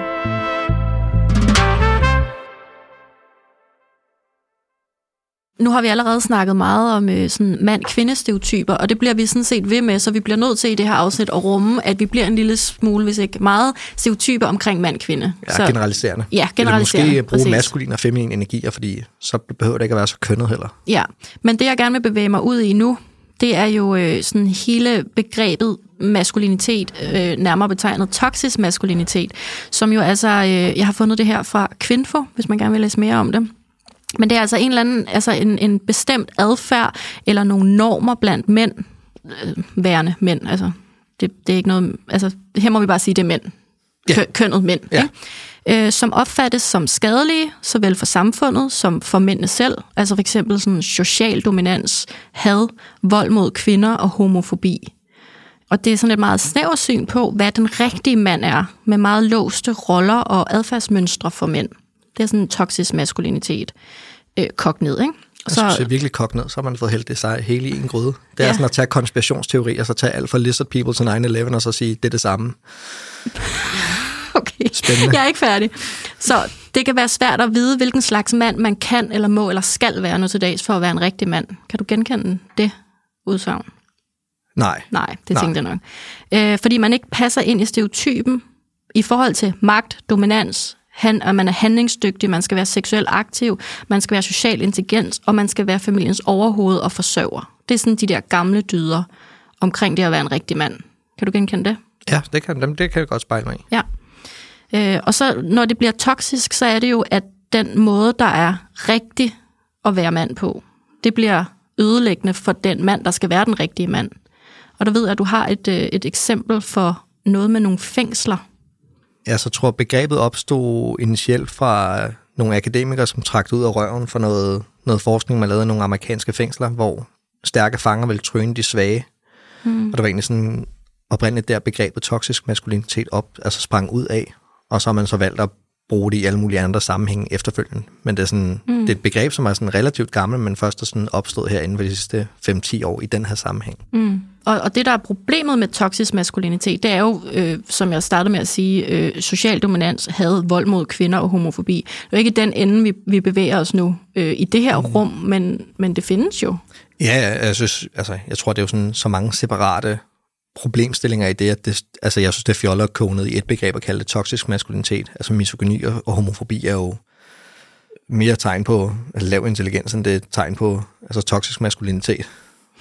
A: Nu har vi allerede snakket meget om øh, sådan mand-kvinde-stereotyper, og det bliver vi sådan set ved med, så vi bliver nødt til i det her afsnit at rumme, at vi bliver en lille smule, hvis ikke meget, stereotyper omkring mand-kvinde.
C: Ja,
A: så,
C: generaliserende.
A: Ja, generaliserende.
C: Eller måske bruge
A: præcis.
C: maskulin og feminin energier, fordi så behøver det ikke at være så kønnet heller.
A: Ja, men det jeg gerne vil bevæge mig ud i nu, det er jo øh, sådan hele begrebet maskulinitet, øh, nærmere betegnet toksisk maskulinitet, som jo altså, øh, jeg har fundet det her fra Kvinfo, hvis man gerne vil læse mere om det. Men det er altså en eller anden, altså en, en bestemt adfærd eller nogle normer blandt mænd, øh, værende mænd, altså det, det er ikke noget, altså her må vi bare sige, det er mænd,
C: Ja.
A: Kø, kønnet mænd,
C: Ja.
A: ikke? Øh, som opfattes som skadelige, såvel for samfundet som for mændene selv. Altså for eksempel sådan social dominans, had, vold mod kvinder og homofobi. Og det er sådan et meget snævert syn på, hvad den rigtige mand er, med meget låste roller og adfærdsmønstre for mænd. Det er sådan en toksisk maskulinitet øh, kogt ned, ikke?
C: Og så, jeg virkelig kogt ned, så har man fået hældt det sig hele i en gryde. Det er
A: Ja.
C: sådan at tage konspirationsteori, og så tage alt fra Lizard People til 9-11, og så sige, det er det samme.
A: Okay,
C: Spændende.
A: jeg er ikke færdig. Så det kan være svært at vide, hvilken slags mand man kan, eller må, eller skal være nu til dags, for at være en rigtig mand. Kan du genkende det udsagn?
C: Nej.
A: Nej, det
C: Nej.
A: tænkte jeg nok. Øh, fordi man ikke passer ind i stereotypen i forhold til magt, dominans, han, og man er handlingsdygtig, man skal være seksuelt aktiv, man skal være social intelligent, og man skal være familiens overhoved og forsørger. Det er sådan de der gamle dyder omkring det at være en rigtig mand. Kan du genkende det?
C: Ja, det kan, dem, det kan jeg godt spejle mig i.
A: Ja. Øh, og så når det bliver toksisk, så er det jo, at den måde, der er rigtig at være mand på, det bliver ødelæggende for den mand, der skal være den rigtige mand. Og der ved jeg, at du har et, øh, et eksempel for noget med nogle fængsler.
C: Jeg så tror, begrebet opstod initielt fra nogle akademikere, som trak ud af røven for noget, noget forskning, man lavede i nogle amerikanske fængsler, hvor stærke fanger ville tryne de svage. Mm. Og der var egentlig sådan oprindeligt der begrebet toksisk maskulinitet op, altså sprang ud af, og så har man så valgt at bruge det i alle mulige andre sammenhænge efterfølgende. Men det er, sådan, mm. det er et begreb, som er sådan relativt gammelt, men først er sådan opstået her inden for de sidste 5-10 år i den her sammenhæng.
A: Mm. Og, og det, der er problemet med toksisk maskulinitet, det er jo, øh, som jeg startede med at sige, øh, social dominans, had, vold mod kvinder og homofobi. Det er jo ikke den ende, vi, vi bevæger os nu øh, i det her mm. rum, men, men det findes jo.
C: Ja, ja, jeg synes, altså, jeg tror, det er jo sådan så mange separate problemstillinger i det, at det, altså, jeg synes, det er fjoller konet i et begreb at kalde det toksisk maskulinitet. Altså misogyni og, og homofobi er jo mere tegn på altså, lav intelligens, end det er tegn på altså, toksisk maskulinitet.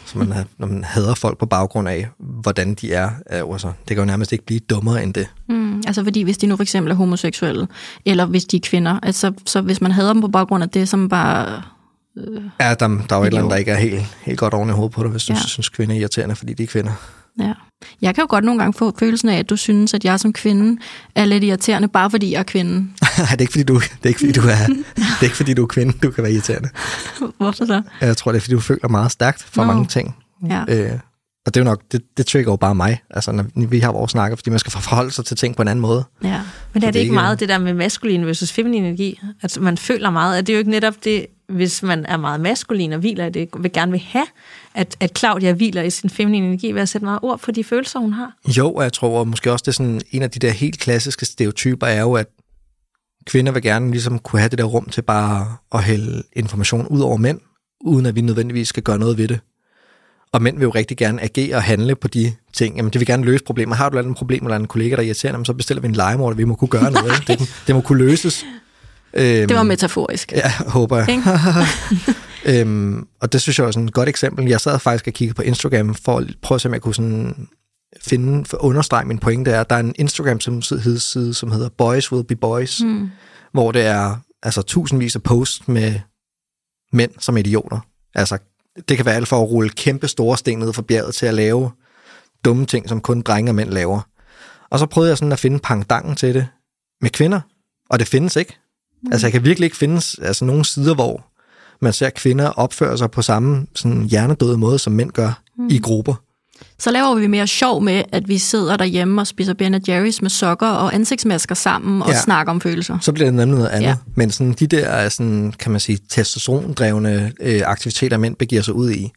C: Så man, har- når man hader folk på baggrund af, hvordan de er, er jo, altså, det kan jo nærmest ikke blive dummere end det.
A: Mm, altså fordi hvis de nu for eksempel er homoseksuelle, eller hvis de er kvinder, altså, så hvis man hader dem på baggrund af det, som bare...
C: Ja, der, der er jo et eller andet, der ikke er helt, helt godt oven i hovedet på dig, hvis du
A: Ja.
C: ja. synes, kvinder er irriterende, fordi de er kvinder.
A: Ja. Jeg kan jo godt nogle gange få følelsen af, at du synes, at jeg som kvinde er lidt irriterende, bare fordi jeg er kvinde.
C: Nej, det er ikke fordi, du, det er ikke, fordi, du er, det er ikke fordi, du er kvinde, du kan være irriterende.
A: Hvorfor så?
C: Jeg tror, det er, fordi du føler meget stærkt for
A: Nå.
C: mange ting.
A: Ja.
C: Øh, og det er jo nok, det, det trigger jo bare mig, altså når vi har vores snakker, fordi man skal forholde sig til ting på en anden måde.
A: ja.
B: Men er
C: det
B: det ikke meget det der med maskulin versus feminin energi? At man føler meget, at det er jo ikke netop det, hvis man er meget maskulin og hviler i det, vil gerne vil have, at, at Claudia hviler i sin feminine energi ved at sætte meget ord på de følelser, hun har.
C: Jo, og jeg tror og måske også, det er sådan en af de der helt klassiske stereotyper, er jo, at kvinder vil gerne ligesom kunne have det der rum til bare at hælde information ud over mænd, uden at vi nødvendigvis skal gøre noget ved det. Og mænd vil jo rigtig gerne agere og handle på de ting. Jamen, de vil gerne løse problemer. Har du et problem, eller en kollega, der er irriterende, jamen, så bestiller vi en legemord, vi må kunne gøre noget. Det, det må kunne løses. Øhm,
A: Det var metaforisk.
C: Ja, håber jeg. Øhm, og det synes jeg er sådan et godt eksempel. Jeg sad faktisk og kiggede på Instagram for at prøve at se, om jeg kunne sådan finde, for understrege min pointe, er, at der er en Instagram-side, som hedder Boys Will Be Boys, mm. hvor det er altså tusindvis af posts med mænd som idioter. Altså, det kan være alt for at rulle kæmpe store sten ned fra bjerget til at lave dumme ting, som kun drenge og mænd laver. Og så prøvede jeg sådan at finde pangdangen til det med kvinder, og det findes ikke. Mm. Altså, jeg kan virkelig ikke finde altså, nogle sider, hvor man ser kvinder opføre sig på samme sådan hjernedøde måde, som mænd gør mm. i grupper.
A: Så laver vi mere sjov med, at vi sidder derhjemme og spiser Ben Jerry's med sokker og ansigtsmasker sammen og
C: Ja.
A: snakker om følelser.
C: Så bliver det nemlig noget andet.
A: Ja.
C: Men sådan, de der er sådan, kan man sige, testosterondrevne øh, aktiviteter, mænd begiver sig ud i,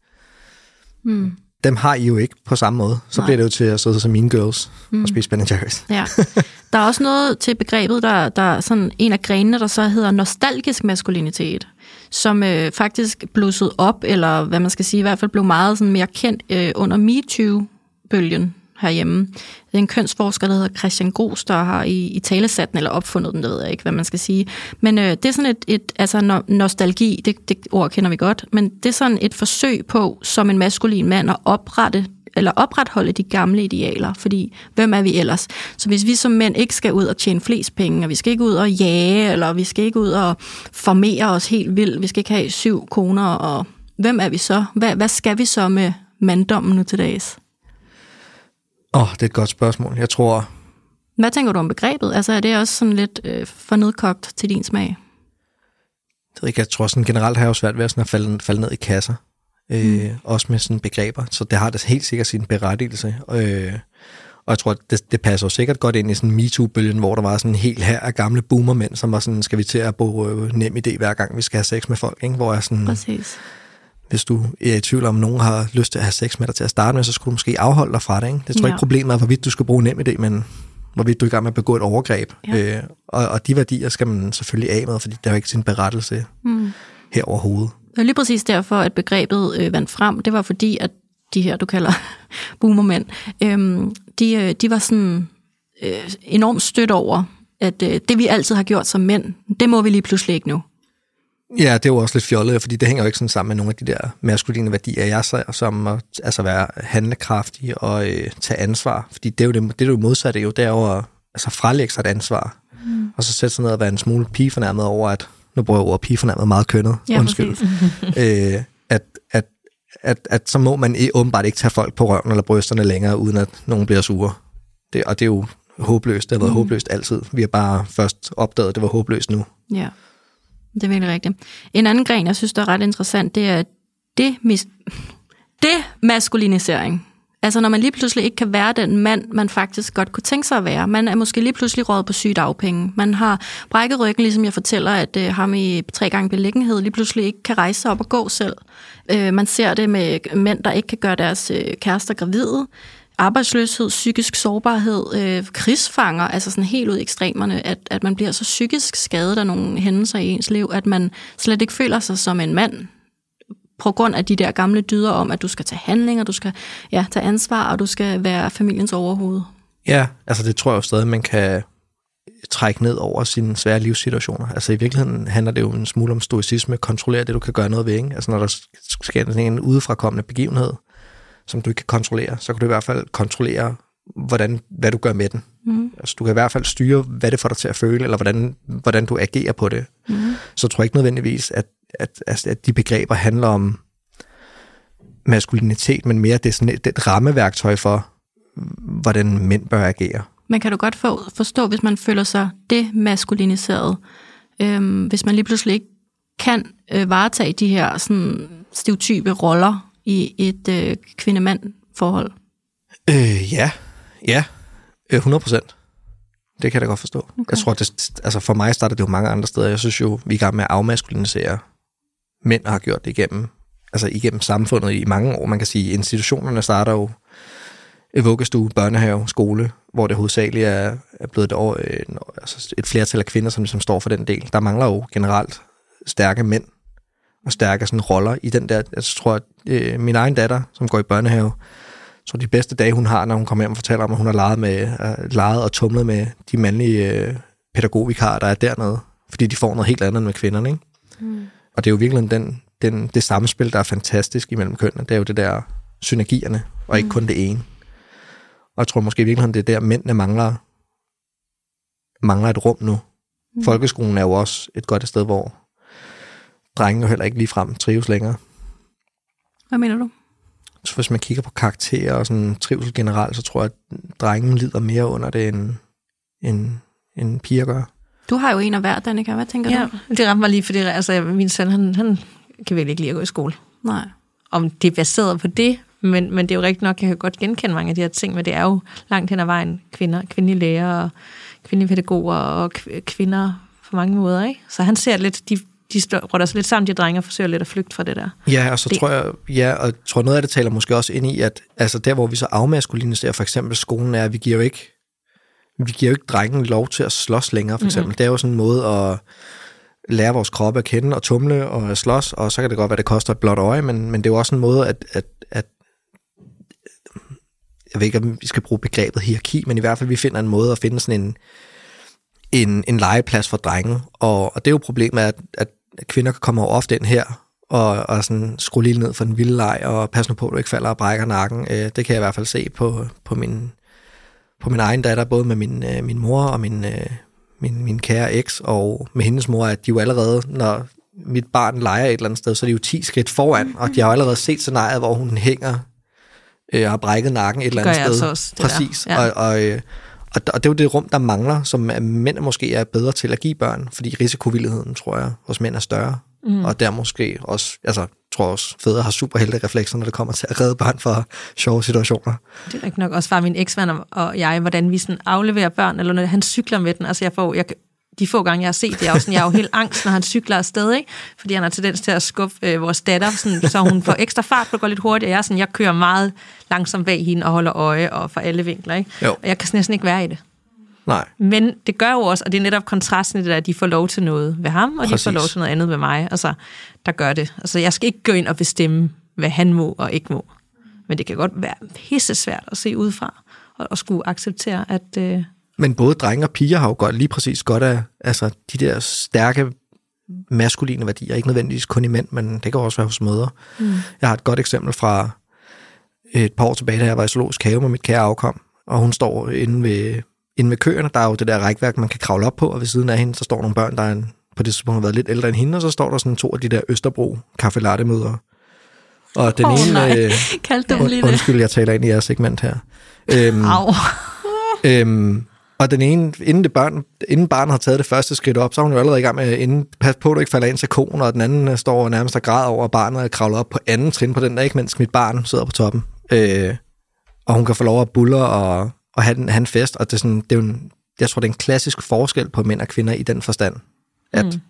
A: Mm.
C: dem har I jo ikke på samme måde. Så
A: Nej.
C: bliver det jo til at sidde som Mean Girls mm. og spise Ben Jerry's.
A: Ja. Der er også noget til begrebet, der, der er sådan en af grenene, der så hedder nostalgisk maskulinitet, som øh, faktisk blussede op, eller hvad man skal sige, i hvert fald blev meget sådan mere kendt øh, under MeToo-bølgen herhjemme. Det er en kønsforsker, der hedder Christian Gros, der har i, i talesat den, eller opfundet den, det ved jeg ikke, hvad man skal sige. Men øh, det er sådan et, et altså no, nostalgi, det, det ord kender vi godt, men det er sådan et forsøg på, som en maskulin mand, at oprette eller opretholde de gamle idealer, fordi hvem er vi ellers? Så hvis vi som mænd ikke skal ud og tjene flest penge, og vi skal ikke ud og jage, eller vi skal ikke ud og formere os helt vildt, vi skal ikke have syv koner, og hvem er vi så? Hvad, hvad skal vi så med manddommen nu til dags?
C: Åh, oh, det er et godt spørgsmål. Jeg tror,
A: Hvad tænker du om begrebet? Altså er det også sådan lidt øh, for nedkogt til din smag?
C: det ikke, jeg tror sådan generelt har jeg jo svært ved at, sådan at falde, falde ned i kasser. Øh, også med sådan begreber. Så det har det helt sikkert sin berettigelse. Øh, og jeg tror, det, det passer jo sikkert godt ind i sådan MeToo-bølgen, hvor der var sådan en hel her af gamle boomermænd, som var sådan, skal vi til at bruge øh, nem idé hver gang, vi skal have sex med folk, ikke? Hvor jeg sådan,
A: Præcis.
C: Hvis du er i tvivl om, at nogen har lyst til at have sex med dig til at starte med, så skulle du måske afholde dig fra det. Ikke? Det tror jeg
A: Ja.
C: ikke problemet er, hvorvidt du skal bruge nem idé, men hvorvidt du er i gang med at begå et overgreb.
A: Ja.
C: Øh, og, og de værdier skal man selvfølgelig af med, fordi der er jo ikke sin berettelse
A: Mm.
C: her overhovedet.
A: Det var lige præcis derfor, at begrebet øh, vandt frem. Det var fordi, at de her, du kalder boomermænd, øhm, de, øh, de var sådan øh, enormt stødt over, at øh, det vi altid har gjort som mænd, det må vi lige pludselig ikke nu.
C: Ja, det er jo også lidt fjollet, fordi det hænger jo ikke sådan sammen med nogle af de der maskuline værdier, jeg ser, som at altså være handlekraftig og øh, tage ansvar. Fordi det er jo det, det, er jo modsatte jo, det er jo at altså, frelægge sig et ansvar. Mm. Og så sætte sig ned og være en smule pigefornærmet over, at nu bruger jeg ordet pigefornærmet meget kønnet,
A: Ja,
C: undskyld. øh, at, at, at, at så må man åbenbart ikke tage folk på røven eller brysterne længere, uden at nogen bliver sure. Det, og det er jo håbløst. Det har været mm. håbløst altid. Vi har bare først opdaget, at det var håbløst nu.
A: Ja, det er virkelig rigtigt. En anden gren, jeg synes, der er ret interessant, det er det, det maskulinisering. Altså når man lige pludselig ikke kan være den mand, man faktisk godt kunne tænke sig at være. Man er måske lige pludselig råd på sygedagpenge. Man har brækket ryggen, ligesom jeg fortæller, at øh, ham i tre gange beliggenhed lige pludselig ikke kan rejse sig op og gå selv. Øh, man ser det med mænd, der ikke kan gøre deres øh, kærester gravide. Arbejdsløshed, psykisk sårbarhed, øh, krigsfanger, altså sådan helt ud i ekstremerne, at, at man bliver så psykisk skadet af nogle hændelser i ens liv, at man slet ikke føler sig som en mand, på grund af de der gamle dyder om, at du skal tage handlinger, du skal ja, tage ansvar, og du skal være familiens overhoved.
C: Ja, altså det tror jeg jo stadig, man kan trække ned over sine svære livssituationer. Altså i virkeligheden handler det jo en smule om stoicisme, kontrollere det, du kan gøre noget ved. Ikke? Altså når der sker en udefrakommende begivenhed, som du ikke kan kontrollere, så kan du i hvert fald kontrollere, hvordan, hvad du gør med den. Mm. Altså du kan i hvert fald styre, hvad det får dig til at føle, eller hvordan, hvordan du agerer på det. Mm. Så jeg tror ikke nødvendigvis, at, at, at, at de begreber handler om maskulinitet, men mere det er sådan et, et rammeværktøj for, hvordan mænd bør agere.
A: Men kan du godt få, forstå, hvis man føler sig demaskuliniseret, øhm, hvis man lige pludselig ikke kan øh, varetage de her sådan, stereotype roller i et øh, kvinde-mand-forhold?
C: Øh, ja, ja, øh, 100 procent. Det kan jeg da godt forstå. Okay. Jeg tror, det, altså for mig starter det jo mange andre steder. Jeg synes jo, vi er i gang med at afmaskulinisere mænd, og har gjort det igennem, altså igennem samfundet i mange år. Man kan sige, institutionerne starter jo i vuggestue, børnehave, skole, hvor det hovedsageligt er, er blevet et, år, øh, altså et flertal af kvinder, som, som står for den del. Der mangler jo generelt stærke mænd og stærke sådan, roller i den der. Jeg tror, at øh, min egen datter, som går i børnehave, så de bedste dage, hun har, når hun kommer hjem og fortæller om, at hun har leget, med, uh, leget og tumlet med de mandlige uh, pædagogvikarer, der er dernede. Fordi de får noget helt andet end med kvinderne. Ikke? Mm. Og det er jo virkelig den, den, det samspil, der er fantastisk imellem kønnene. Det er jo det der synergierne, og ikke mm. kun det ene. Og jeg tror måske i virkeligheden, det er der, mændene mangler, mangler et rum nu. Mm. Folkeskolen er jo også et godt sted, hvor drenge heller ikke ligefrem trives længere.
A: Hvad mener du?
C: Så hvis man kigger på karakterer og sådan trivsel generelt, så tror jeg, at drengen lider mere under det, end, end, end piger gør.
A: Du har jo en af hver, Danika. Hvad tænker
B: Ja,
A: du?
B: det ramte mig lige, fordi altså, min søn, han, han kan virkelig ikke lide at gå i skole.
A: Nej.
B: Om det er baseret på det, Men, men det er jo rigtigt nok, jeg kan godt genkende mange af de her ting, men det er jo langt hen ad vejen kvinder, kvindelige læger og kvindelige pædagoger og kvinder på mange måder. Ikke? Så han ser lidt, de, de råder sig lidt sammen, de drenge, og forsøger lidt at flygte fra det der.
C: Ja, og så det. tror jeg, ja, og tror noget af det taler måske også ind i, at altså der, hvor vi så afmaskuliniserer for eksempel skolen, er, at vi giver jo ikke, vi giver jo ikke drengen lov til at slås længere, for eksempel. Mm-hmm. Det er jo sådan en måde at lære vores kroppe at kende og tumle og slås, og så kan det godt være, det koster et blåt øje, men, men det er jo også en måde, at, at, at jeg ved ikke, om vi skal bruge begrebet hierarki, men i hvert fald, vi finder en måde at finde sådan en, en, en legeplads for drenge. Og, og det er jo problemet, at, at kvinder kommer jo ofte ind her og, og sådan skrue lige ned for den vilde leg, og pas nu på, at du ikke falder og brækker nakken. Øh, det kan jeg i hvert fald se på, på, min, på min egen datter, både med min, øh, min mor og min, øh, min, min kære eks, og med hendes mor, at de jo allerede, når mit barn leger et eller andet sted, så er de jo 10 skridt foran, og de har jo allerede set scenariet, hvor hun hænger øh, og har brækket nakken et eller andet sted.
B: Altså også,
C: Præcis. Ja. Og, og, øh, og, og det er jo det rum, der mangler, som mænd måske er bedre til at give børn, fordi risikovilligheden, tror jeg, hos mænd er større. Mm. Og der måske også, altså, tror også, fædre har super reflekser, når det kommer til at redde børn fra sjove situationer.
B: Det er ikke nok også fra min eksmand og jeg, hvordan vi sådan afleverer børn, eller når han cykler med den. Altså, jeg får, jeg, de få gange, jeg har set det, jeg er jo, sådan, jeg er jo helt angst, når han cykler afsted, ikke? fordi han har tendens til at skuffe øh, vores datter, sådan, så hun får ekstra fart, for det går lidt hurtigt, og jeg, sådan, jeg kører meget langsomt bag hende og holder øje og for alle vinkler. Ikke? Og jeg kan næsten ikke være i det.
C: Nej.
B: Men det gør jo også, og det er netop kontrasten i det der, at de får lov til noget ved ham, og Præcis. de får lov til noget andet ved mig. Altså, der gør det. Altså, jeg skal ikke gå ind og bestemme, hvad han må og ikke må. Men det kan godt være pisse svært at se udefra, og, og skulle acceptere, at... Øh...
C: Men både drenge og piger har jo godt, lige præcis godt af altså, de der stærke maskuline værdier, ikke nødvendigvis kun i mænd, men det kan også være hos mødre. Mm. Jeg har et godt eksempel fra et par år tilbage, da jeg var i zoologisk have med mit kære afkom, og hun står inde ved, inde ved køerne, der er jo det der rækværk, man kan kravle op på, og ved siden af hende, så står nogle børn, der er en, på det tidspunkt har været lidt ældre end hende, og så står der sådan to af de der Østerbro kaffe latte møder. Og den
A: oh,
C: ene...
A: Nej. Øh, Kaldte du lige
C: Undskyld, jeg taler ind i jeres segment her. Øhm, Au. øhm, og den ene, inden, det børn, inden barnet har taget det første skridt op, så er hun jo allerede i gang med, inden, pas på, at du ikke falder ind til konen, og den anden øh, står nærmest og græder over, at barnet er kravlet op på anden trin på den der, ikke mens mit barn sidder på toppen. Øh, og hun kan få lov at bulle og, og have, den, have en fest, og det er, sådan, det er jo en, jeg tror, det er en klassisk forskel på mænd og kvinder i den forstand, at mm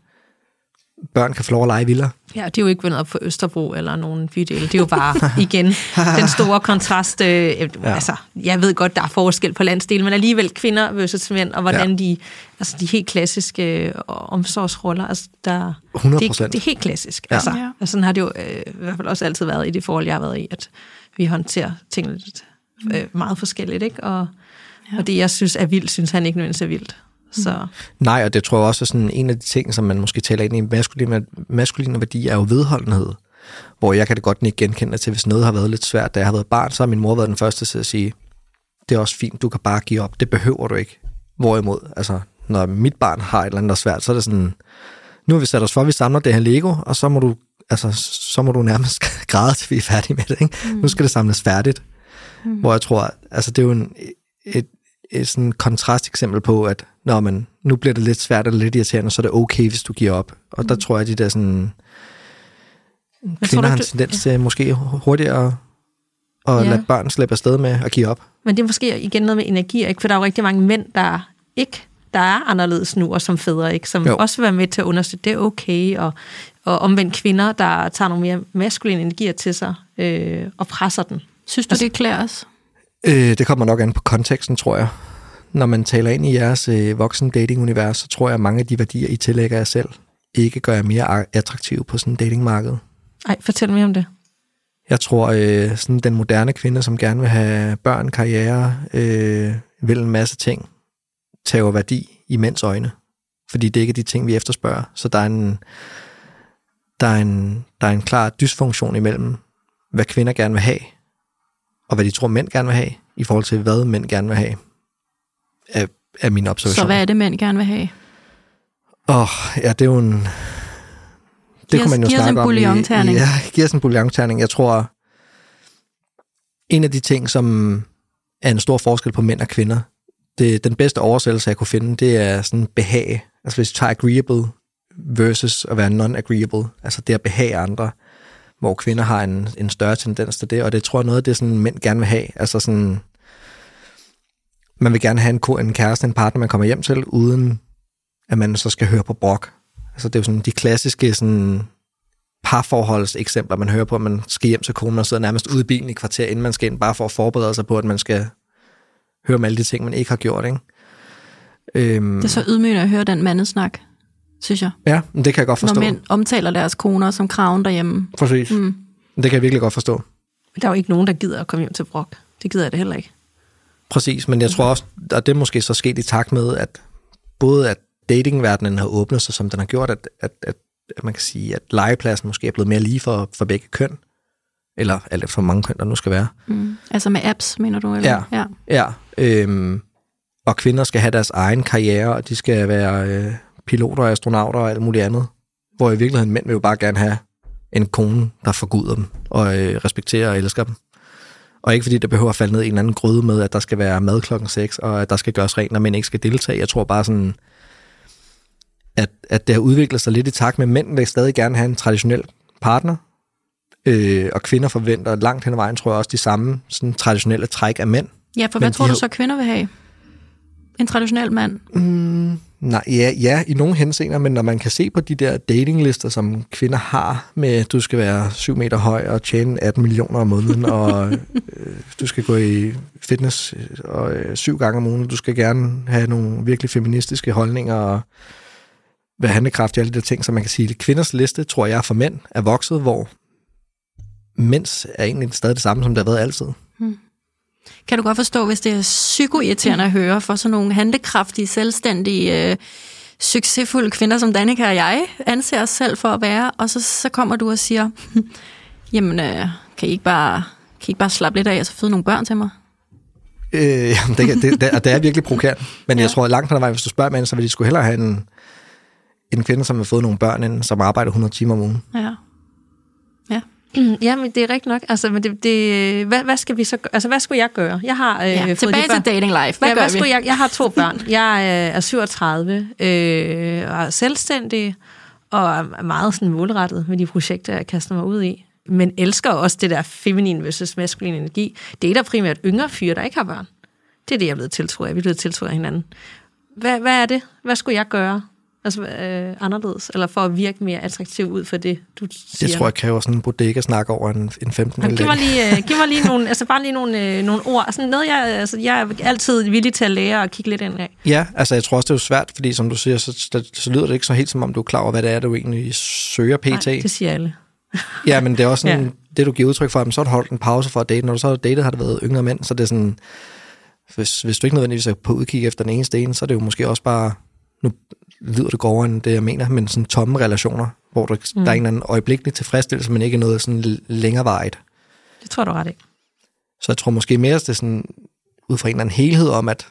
C: børn kan få lov at lege vildere.
B: Ja, det er jo ikke vendt op for Østerbro eller nogen bydel. Det er jo bare, igen, den store kontrast. Øh, ja. Altså, jeg ved godt, der er forskel på landsdelen, men alligevel kvinder versus mænd, og hvordan ja. de, altså de helt klassiske øh, omsorgsroller, altså der,
C: 100
B: det, det er helt klassisk. Ja. Altså, ja. sådan har det jo øh, i hvert fald også altid været i det forhold, jeg har været i, at vi håndterer tingene lidt, øh, meget forskelligt, ikke? Og, ja. og det, jeg synes er vildt, synes han ikke nødvendigvis er vildt. Så. Mm.
C: Nej, og det tror jeg også er sådan en af de ting, som man måske taler ind i maskuline, maskuline værdier, er jo vedholdenhed. Hvor jeg kan det godt ikke genkende til, hvis noget har været lidt svært. Da jeg har været barn, så har min mor været den første til at sige, det er også fint, du kan bare give op. Det behøver du ikke. Hvorimod, altså, når mit barn har et eller andet, der er svært, så er det sådan, nu har vi sat os for, at vi samler det her Lego, og så må du, altså, så må du nærmest græde, til vi er færdige med det. Ikke? Mm. Nu skal det samles færdigt. Mm. Hvor jeg tror, altså det er jo en, et sådan kontrast eksempel på, at når man, nu bliver det lidt svært eller lidt irriterende, så er det okay, hvis du giver op. Og mm. der tror jeg, at de der sådan... Men kvinder har en tendens til ja. måske hurtigere at ja. lade børn slippe afsted med at give op.
B: Men det er måske igen noget med energi, ikke? for der er jo rigtig mange mænd, der ikke der er anderledes nu, og som fædre, ikke? som jo. også vil være med til at understøtte, det er okay, og, og omvendt kvinder, der tager nogle mere maskuline energier til sig øh, og presser den.
A: Synes du, altså, det klæder os?
C: Øh, det kommer nok an på konteksten, tror jeg. Når man taler ind i jeres øh, voksen dating-univers, så tror jeg, at mange af de værdier, I tillægger jer selv, ikke gør jer mere attraktive på sådan en datingmarked.
B: Nej, fortæl mere om det.
C: Jeg tror, øh, sådan den moderne kvinde, som gerne vil have børn, karriere, øh, vil en masse ting, tager værdi i mænds øjne. Fordi det ikke er de ting, vi efterspørger. Så der er en, der er en, der er en klar dysfunktion imellem, hvad kvinder gerne vil have, og hvad de tror, mænd gerne vil have, i forhold til, hvad mænd gerne vil have, er, er min observation.
A: Så hvad er det, mænd gerne vil have?
C: Åh, oh, ja, det er jo en... Det giver, kunne man jo snakke
A: om.
C: En Ja, giver os en bouillon Jeg tror, en af de ting, som er en stor forskel på mænd og kvinder, det, den bedste oversættelse, jeg kunne finde, det er sådan behag. Altså hvis du tager agreeable versus at være non-agreeable, altså det at behage andre, hvor kvinder har en, en større tendens til det, og det tror jeg noget af det, sådan, mænd gerne vil have. Altså sådan, man vil gerne have en, ko- en kæreste, en partner, man kommer hjem til, uden at man så skal høre på brok. Altså det er jo sådan de klassiske sådan, parforholds eksempler, man hører på, at man skal hjem til konen og sidder nærmest ude i bilen i kvarter, inden man skal ind, bare for at forberede sig på, at man skal høre om alle de ting, man ikke har gjort. Ikke? Øhm,
A: Det er så ydmygende at høre den mandesnak, synes jeg.
C: ja, men det kan jeg godt forstå.
A: Når mænd omtaler deres koner som kraven derhjemme.
C: Præcis. Mm. Det kan jeg virkelig godt forstå.
B: Men der er jo ikke nogen, der gider at komme hjem til brok. Det gider jeg det heller ikke.
C: Præcis, men jeg tror også, at det er måske så sket i takt med, at både at datingverdenen har åbnet sig, som den har gjort, at, at, at, at man kan sige, at legepladsen måske er blevet mere lige for, for begge køn, eller alt efter hvor mange køn der nu skal være.
A: Mm. Altså med apps, mener du? Eller?
C: Ja.
A: ja.
C: Ja, øhm, og kvinder skal have deres egen karriere, og de skal være øh, piloter, astronauter og alt muligt andet. Hvor i virkeligheden mænd vil jo bare gerne have en kone, der forguder dem, og øh, respekterer og elsker dem. Og ikke fordi det behøver at falde ned i en eller anden gryde med, at der skal være mad klokken 6, og at der skal gøres rent, når mænd ikke skal deltage. Jeg tror bare sådan, at, at det har udviklet sig lidt i takt med, at mænd vil stadig gerne have en traditionel partner, øh, og kvinder forventer langt hen ad vejen, tror jeg også, de samme sådan, traditionelle træk af mænd.
A: Ja, for
C: Men
A: hvad tror du
C: har-
A: så, kvinder vil have? En traditionel mand?
C: Nej, ja, ja, i nogle henseender, men når man kan se på de der datinglister, som kvinder har med, du skal være 7 meter høj og tjene 18 millioner om måneden, og øh, du skal gå i fitness øh, og, øh, syv gange om ugen, du skal gerne have nogle virkelig feministiske holdninger og være handlekraftig og alle de der ting, så man kan sige, at kvinders liste, tror jeg, for mænd er vokset, hvor mænds er egentlig stadig det samme, som det har været altid.
A: Kan du godt forstå, hvis det er psykoirriterende at høre for sådan nogle handlekraftige, selvstændige, øh, succesfulde kvinder, som Danika og jeg anser os selv for at være, og så, så kommer du og siger, jamen, øh, kan, I ikke bare, kan I ikke bare slappe lidt af og så føde nogle børn til mig?
C: Øh, jamen, det, kan- det, det, og det er virkelig provokerende. Men ja. jeg tror, at langt på den vej, hvis du spørger mænd, så vil de skulle hellere have en, en kvinde, som har fået nogle børn, end som arbejder 100 timer om ugen.
A: Ja. Ja.
B: Men det er rigtigt nok. Altså, men det, det, hvad, hvad skal vi så gøre? Altså, hvad skulle jeg gøre? Jeg har øh,
A: ja.
B: fået
A: Tilbage til dating life. Hvad
B: ja,
A: gør
B: hvad
A: vi?
B: skulle jeg? Jeg har to børn. Jeg øh, er 37 øh, og er selvstændig og er meget sådan målrettet med de projekter, jeg kaster mig ud i. Men elsker også det der feminin versus maskulin energi. Det er der primært yngre fyre, der ikke har børn. Det er det, jeg er blevet tiltrukket af. Vi er blevet tiltrukket af hinanden. Hvad, hvad er det? Hvad skulle jeg gøre? Altså øh, anderledes, eller for at virke mere attraktiv ud for det, du siger.
C: Det tror jeg kræver sådan en bodega-snak over en, en 15
B: Jamen, giv mig lige, øh, giv mig lige nogle, altså bare lige nogle, øh, nogle ord. Sådan noget, jeg, altså, jeg er altid villig til at lære og kigge lidt ind af.
C: Ja, altså jeg tror også, det er jo svært, fordi som du siger, så, så, så lyder det ikke så helt som om, du er klar over, hvad det er, du egentlig søger pt.
B: Nej, det siger alle.
C: Ja, men det er også sådan,
B: Ja.
C: det du giver udtryk for, at så har du holdt en pause for at date. Når du så har datet, har det været yngre mænd, så det er sådan, hvis, hvis du ikke nødvendigvis er på udkig efter den ene sten, så er det jo måske også bare, nu lyder det grovere end det, jeg mener, men sådan tomme relationer, hvor der, mm. der er en eller anden øjeblikkelig tilfredsstillelse, men ikke noget sådan længerevarigt.
B: Det tror du ret i.
C: Så jeg tror måske mere, at det er sådan, ud fra en eller anden helhed om, at,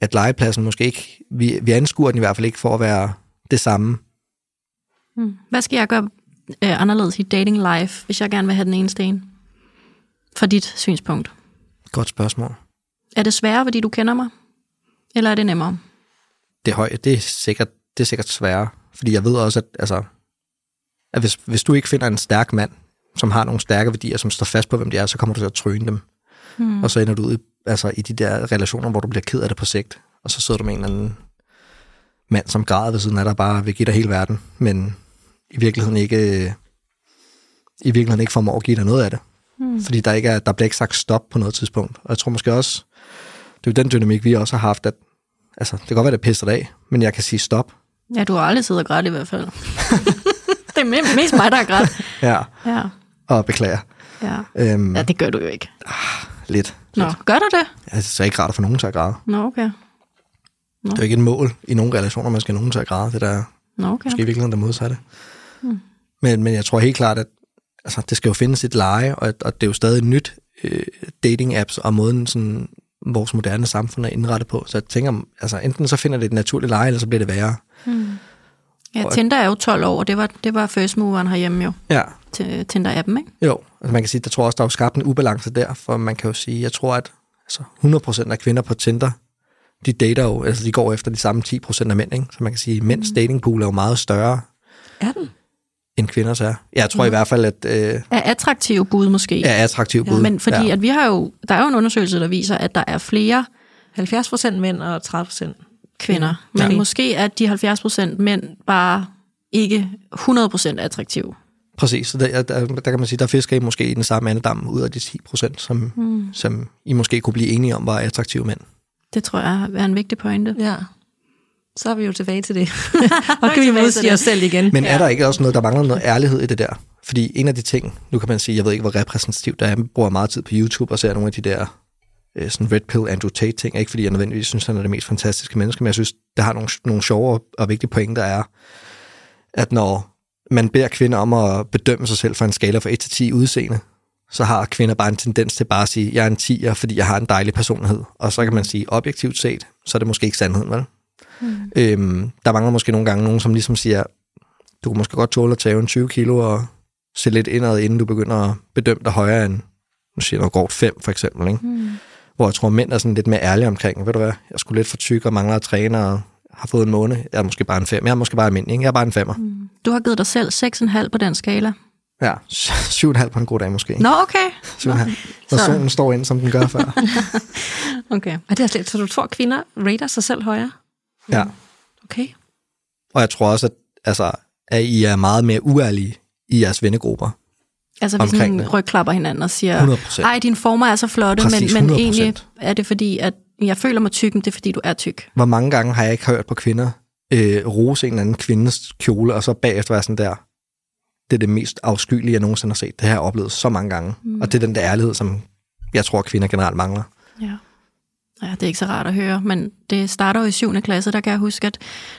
C: at legepladsen måske ikke, vi, vi anskuer den i hvert fald ikke for at være det samme.
A: Mm. Hvad skal jeg gøre øh, anderledes i dating life, hvis jeg gerne vil have den ene sten? Fra dit synspunkt.
C: Godt spørgsmål.
A: Er det sværere, fordi du kender mig? Eller er det nemmere?
C: Det, er høj, det, er sikkert, det er sikkert sværere. Fordi jeg ved også, at, altså, at hvis, hvis du ikke finder en stærk mand, som har nogle stærke værdier, som står fast på, hvem de er, så kommer du til at tryne dem. Mm. Og så ender du ud i, altså, i de der relationer, hvor du bliver ked af det på sigt. Og så sidder du med en eller anden mand, som græder ved siden af dig, bare vil give dig hele verden, men i virkeligheden ikke, i virkeligheden ikke formår at give dig noget af det. Mm. Fordi der, ikke er, der bliver ikke sagt stop på noget tidspunkt. Og jeg tror måske også, det er jo den dynamik, vi også har haft, at altså, det kan godt være, det pisser af, men jeg kan sige stop.
A: Ja, du har aldrig siddet og grædt i hvert fald. det er me- mest mig, der har grædt.
C: Ja,
A: Ja,
C: og beklager.
A: ja.
C: Øhm,
A: ja, det gør du jo ikke.
C: Lidt.
A: Nå, gør du det?
C: Altså, så er ikke at få nogen til at græde.
A: Nå, okay.
C: Det er jo ikke et mål i nogle relationer, man skal nogen til at græde. Det der er
A: Nå, okay.
C: måske i virkeligheden der modsatte. Hmm. Men, men jeg tror helt klart, at altså, det skal jo findes et leje, og, at- og det er jo stadig nyt øh, dating-apps og måden, sådan, vores moderne samfund er indrettet på. Så jeg tænker, altså, enten så finder det et naturligt leje, eller så bliver det værre.
A: Ja, Tinder er jo 12 år, og det var, det var first moveren herhjemme jo,
C: Ja,
A: Tinder-appen, ikke?
C: Jo, altså man kan sige, der tror også, der er skabt en ubalance der, for man kan jo sige, jeg tror, at altså 100% af kvinder på Tinder, de dater jo, altså de går efter de samme 10% af mænd, ikke? Så man kan sige, mænds datingpool er jo meget større.
B: Er den?
C: End kvinders er. Jeg tror mm. i hvert fald, at øh,
A: Er attraktive bud måske.
C: er attraktiv bud.
A: Ja, men fordi
C: ja.
A: at vi har jo, der er jo en undersøgelse, der viser, at der er flere
B: 70 procent mænd og 30 procent
A: kvinder. Men
B: Ja.
A: måske er de 70 procent mænd bare ikke 100 procent attraktive.
C: Præcis, så der, der, der kan man sige, der fisker I måske i den samme andedam ud af de 10 procent, som, mm. som I måske kunne blive enige om var attraktive mænd.
A: Det tror jeg er en vigtig pointe.
B: Ja. Så er vi jo tilbage til det. og kan vi modsige os selv igen.
C: Men er der ikke også noget, der mangler noget ærlighed i det der? Fordi en af de ting, nu kan man sige, jeg ved ikke, hvor repræsentativt det er, jeg bruger meget tid på YouTube og ser nogle af de der øh, sådan Red Pill Andrew Tate ting, ikke fordi jeg nødvendigvis synes, han er det mest fantastiske menneske, men jeg synes, det har nogle, nogle sjove og- og vigtige pointer er, at når man beder kvinder om at bedømme sig selv fra en skala fra 1 til 10 udseende, så har kvinder bare en tendens til bare at sige, jeg er en 10'er, fordi jeg har en dejlig personlighed. Og så kan man sige, objektivt set, så er det måske ikke sandheden, vel? Mm. Øhm, der mangler måske nogle gange nogen, som ligesom siger, du kan måske godt tåle at tage en 20 kilo og se lidt indad, inden du begynder at bedømme dig højere end, nu siger jeg noget grovt 5 for eksempel, ikke? Mm. Hvor jeg tror, mænd er sådan lidt mere ærlige omkring, ved du hvad, jeg sgu lidt for tyk og mangler at træne og har fået en måned. Jeg er måske bare en 5. Jeg er måske bare almindelig, ikke? Jeg er bare en 5'er. Mm.
A: Du har givet dig selv 6,5 på den skala.
C: Ja, 7,5 på en god dag måske.
A: Nå, okay.
C: 7,5. Når solen står ind, som den gør før.
A: okay.
B: Og det er slet, så du tror, at kvinder rater sig selv højere?
C: Ja.
B: Okay.
C: Og jeg tror også, at, altså, at I er meget mere uærlige i jeres vennegrupper.
A: Altså vi sådan rygklapper hinanden og siger,
C: 100%.
A: ej, dine former er så flotte,
C: Præcis,
A: men, men
C: 100%.
A: egentlig er det fordi, at jeg føler mig tyk, men det er fordi, du er tyk.
C: Hvor mange gange har jeg ikke hørt på kvinder øh, rose en eller anden kvindes kjole, og så bagefter være sådan der, det er det mest afskyelige, jeg nogensinde har set. Det har jeg oplevet så mange gange. Mm. Og det er den der ærlighed, som jeg tror, kvinder generelt mangler.
A: Ja. Ja, det er ikke så rart at høre, men det starter jo i 7. klasse, der kan jeg huske, at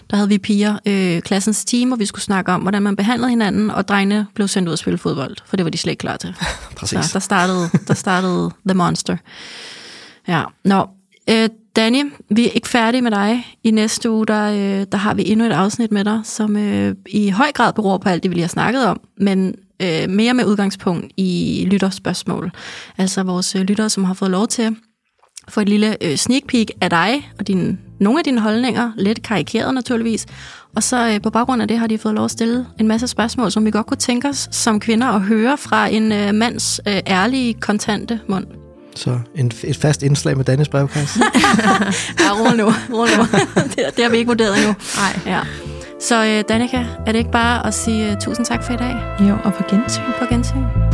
A: der havde vi piger, øh, klassens team, hvor vi skulle snakke om, hvordan man behandlede hinanden, og drengene blev sendt ud at spille fodbold, for det var de slet ikke klar til.
C: Præcis.
A: Så der startede, der startede The Monster. Ja, nå. Øh, Danny, vi er ikke færdige med dig. I næste uge, der, øh, der har vi endnu et afsnit med dig, som øh, i høj grad beror på alt det, vi lige har snakket om, men øh, mere med udgangspunkt i lytterspørgsmål. Altså vores øh, lyttere, som har fået lov til få et lille øh, sneak peek af dig og din, nogle af dine holdninger, lidt karikeret naturligvis. Og så øh, på baggrund af det har de fået lov at stille en masse spørgsmål, som vi godt kunne tænke os som kvinder at høre fra en øh, mands øh, ærlige, kontante mund.
C: Så en, et fast indslag med Dannes brevkasse.
A: Ja, rolig nu. Rolig nu. det, det har vi ikke vurderet endnu.
B: Nej.
A: Ja. Så øh, Danika, er det ikke bare at sige uh, tusind tak for i dag?
B: Jo, og på gensyn.
A: På gensyn.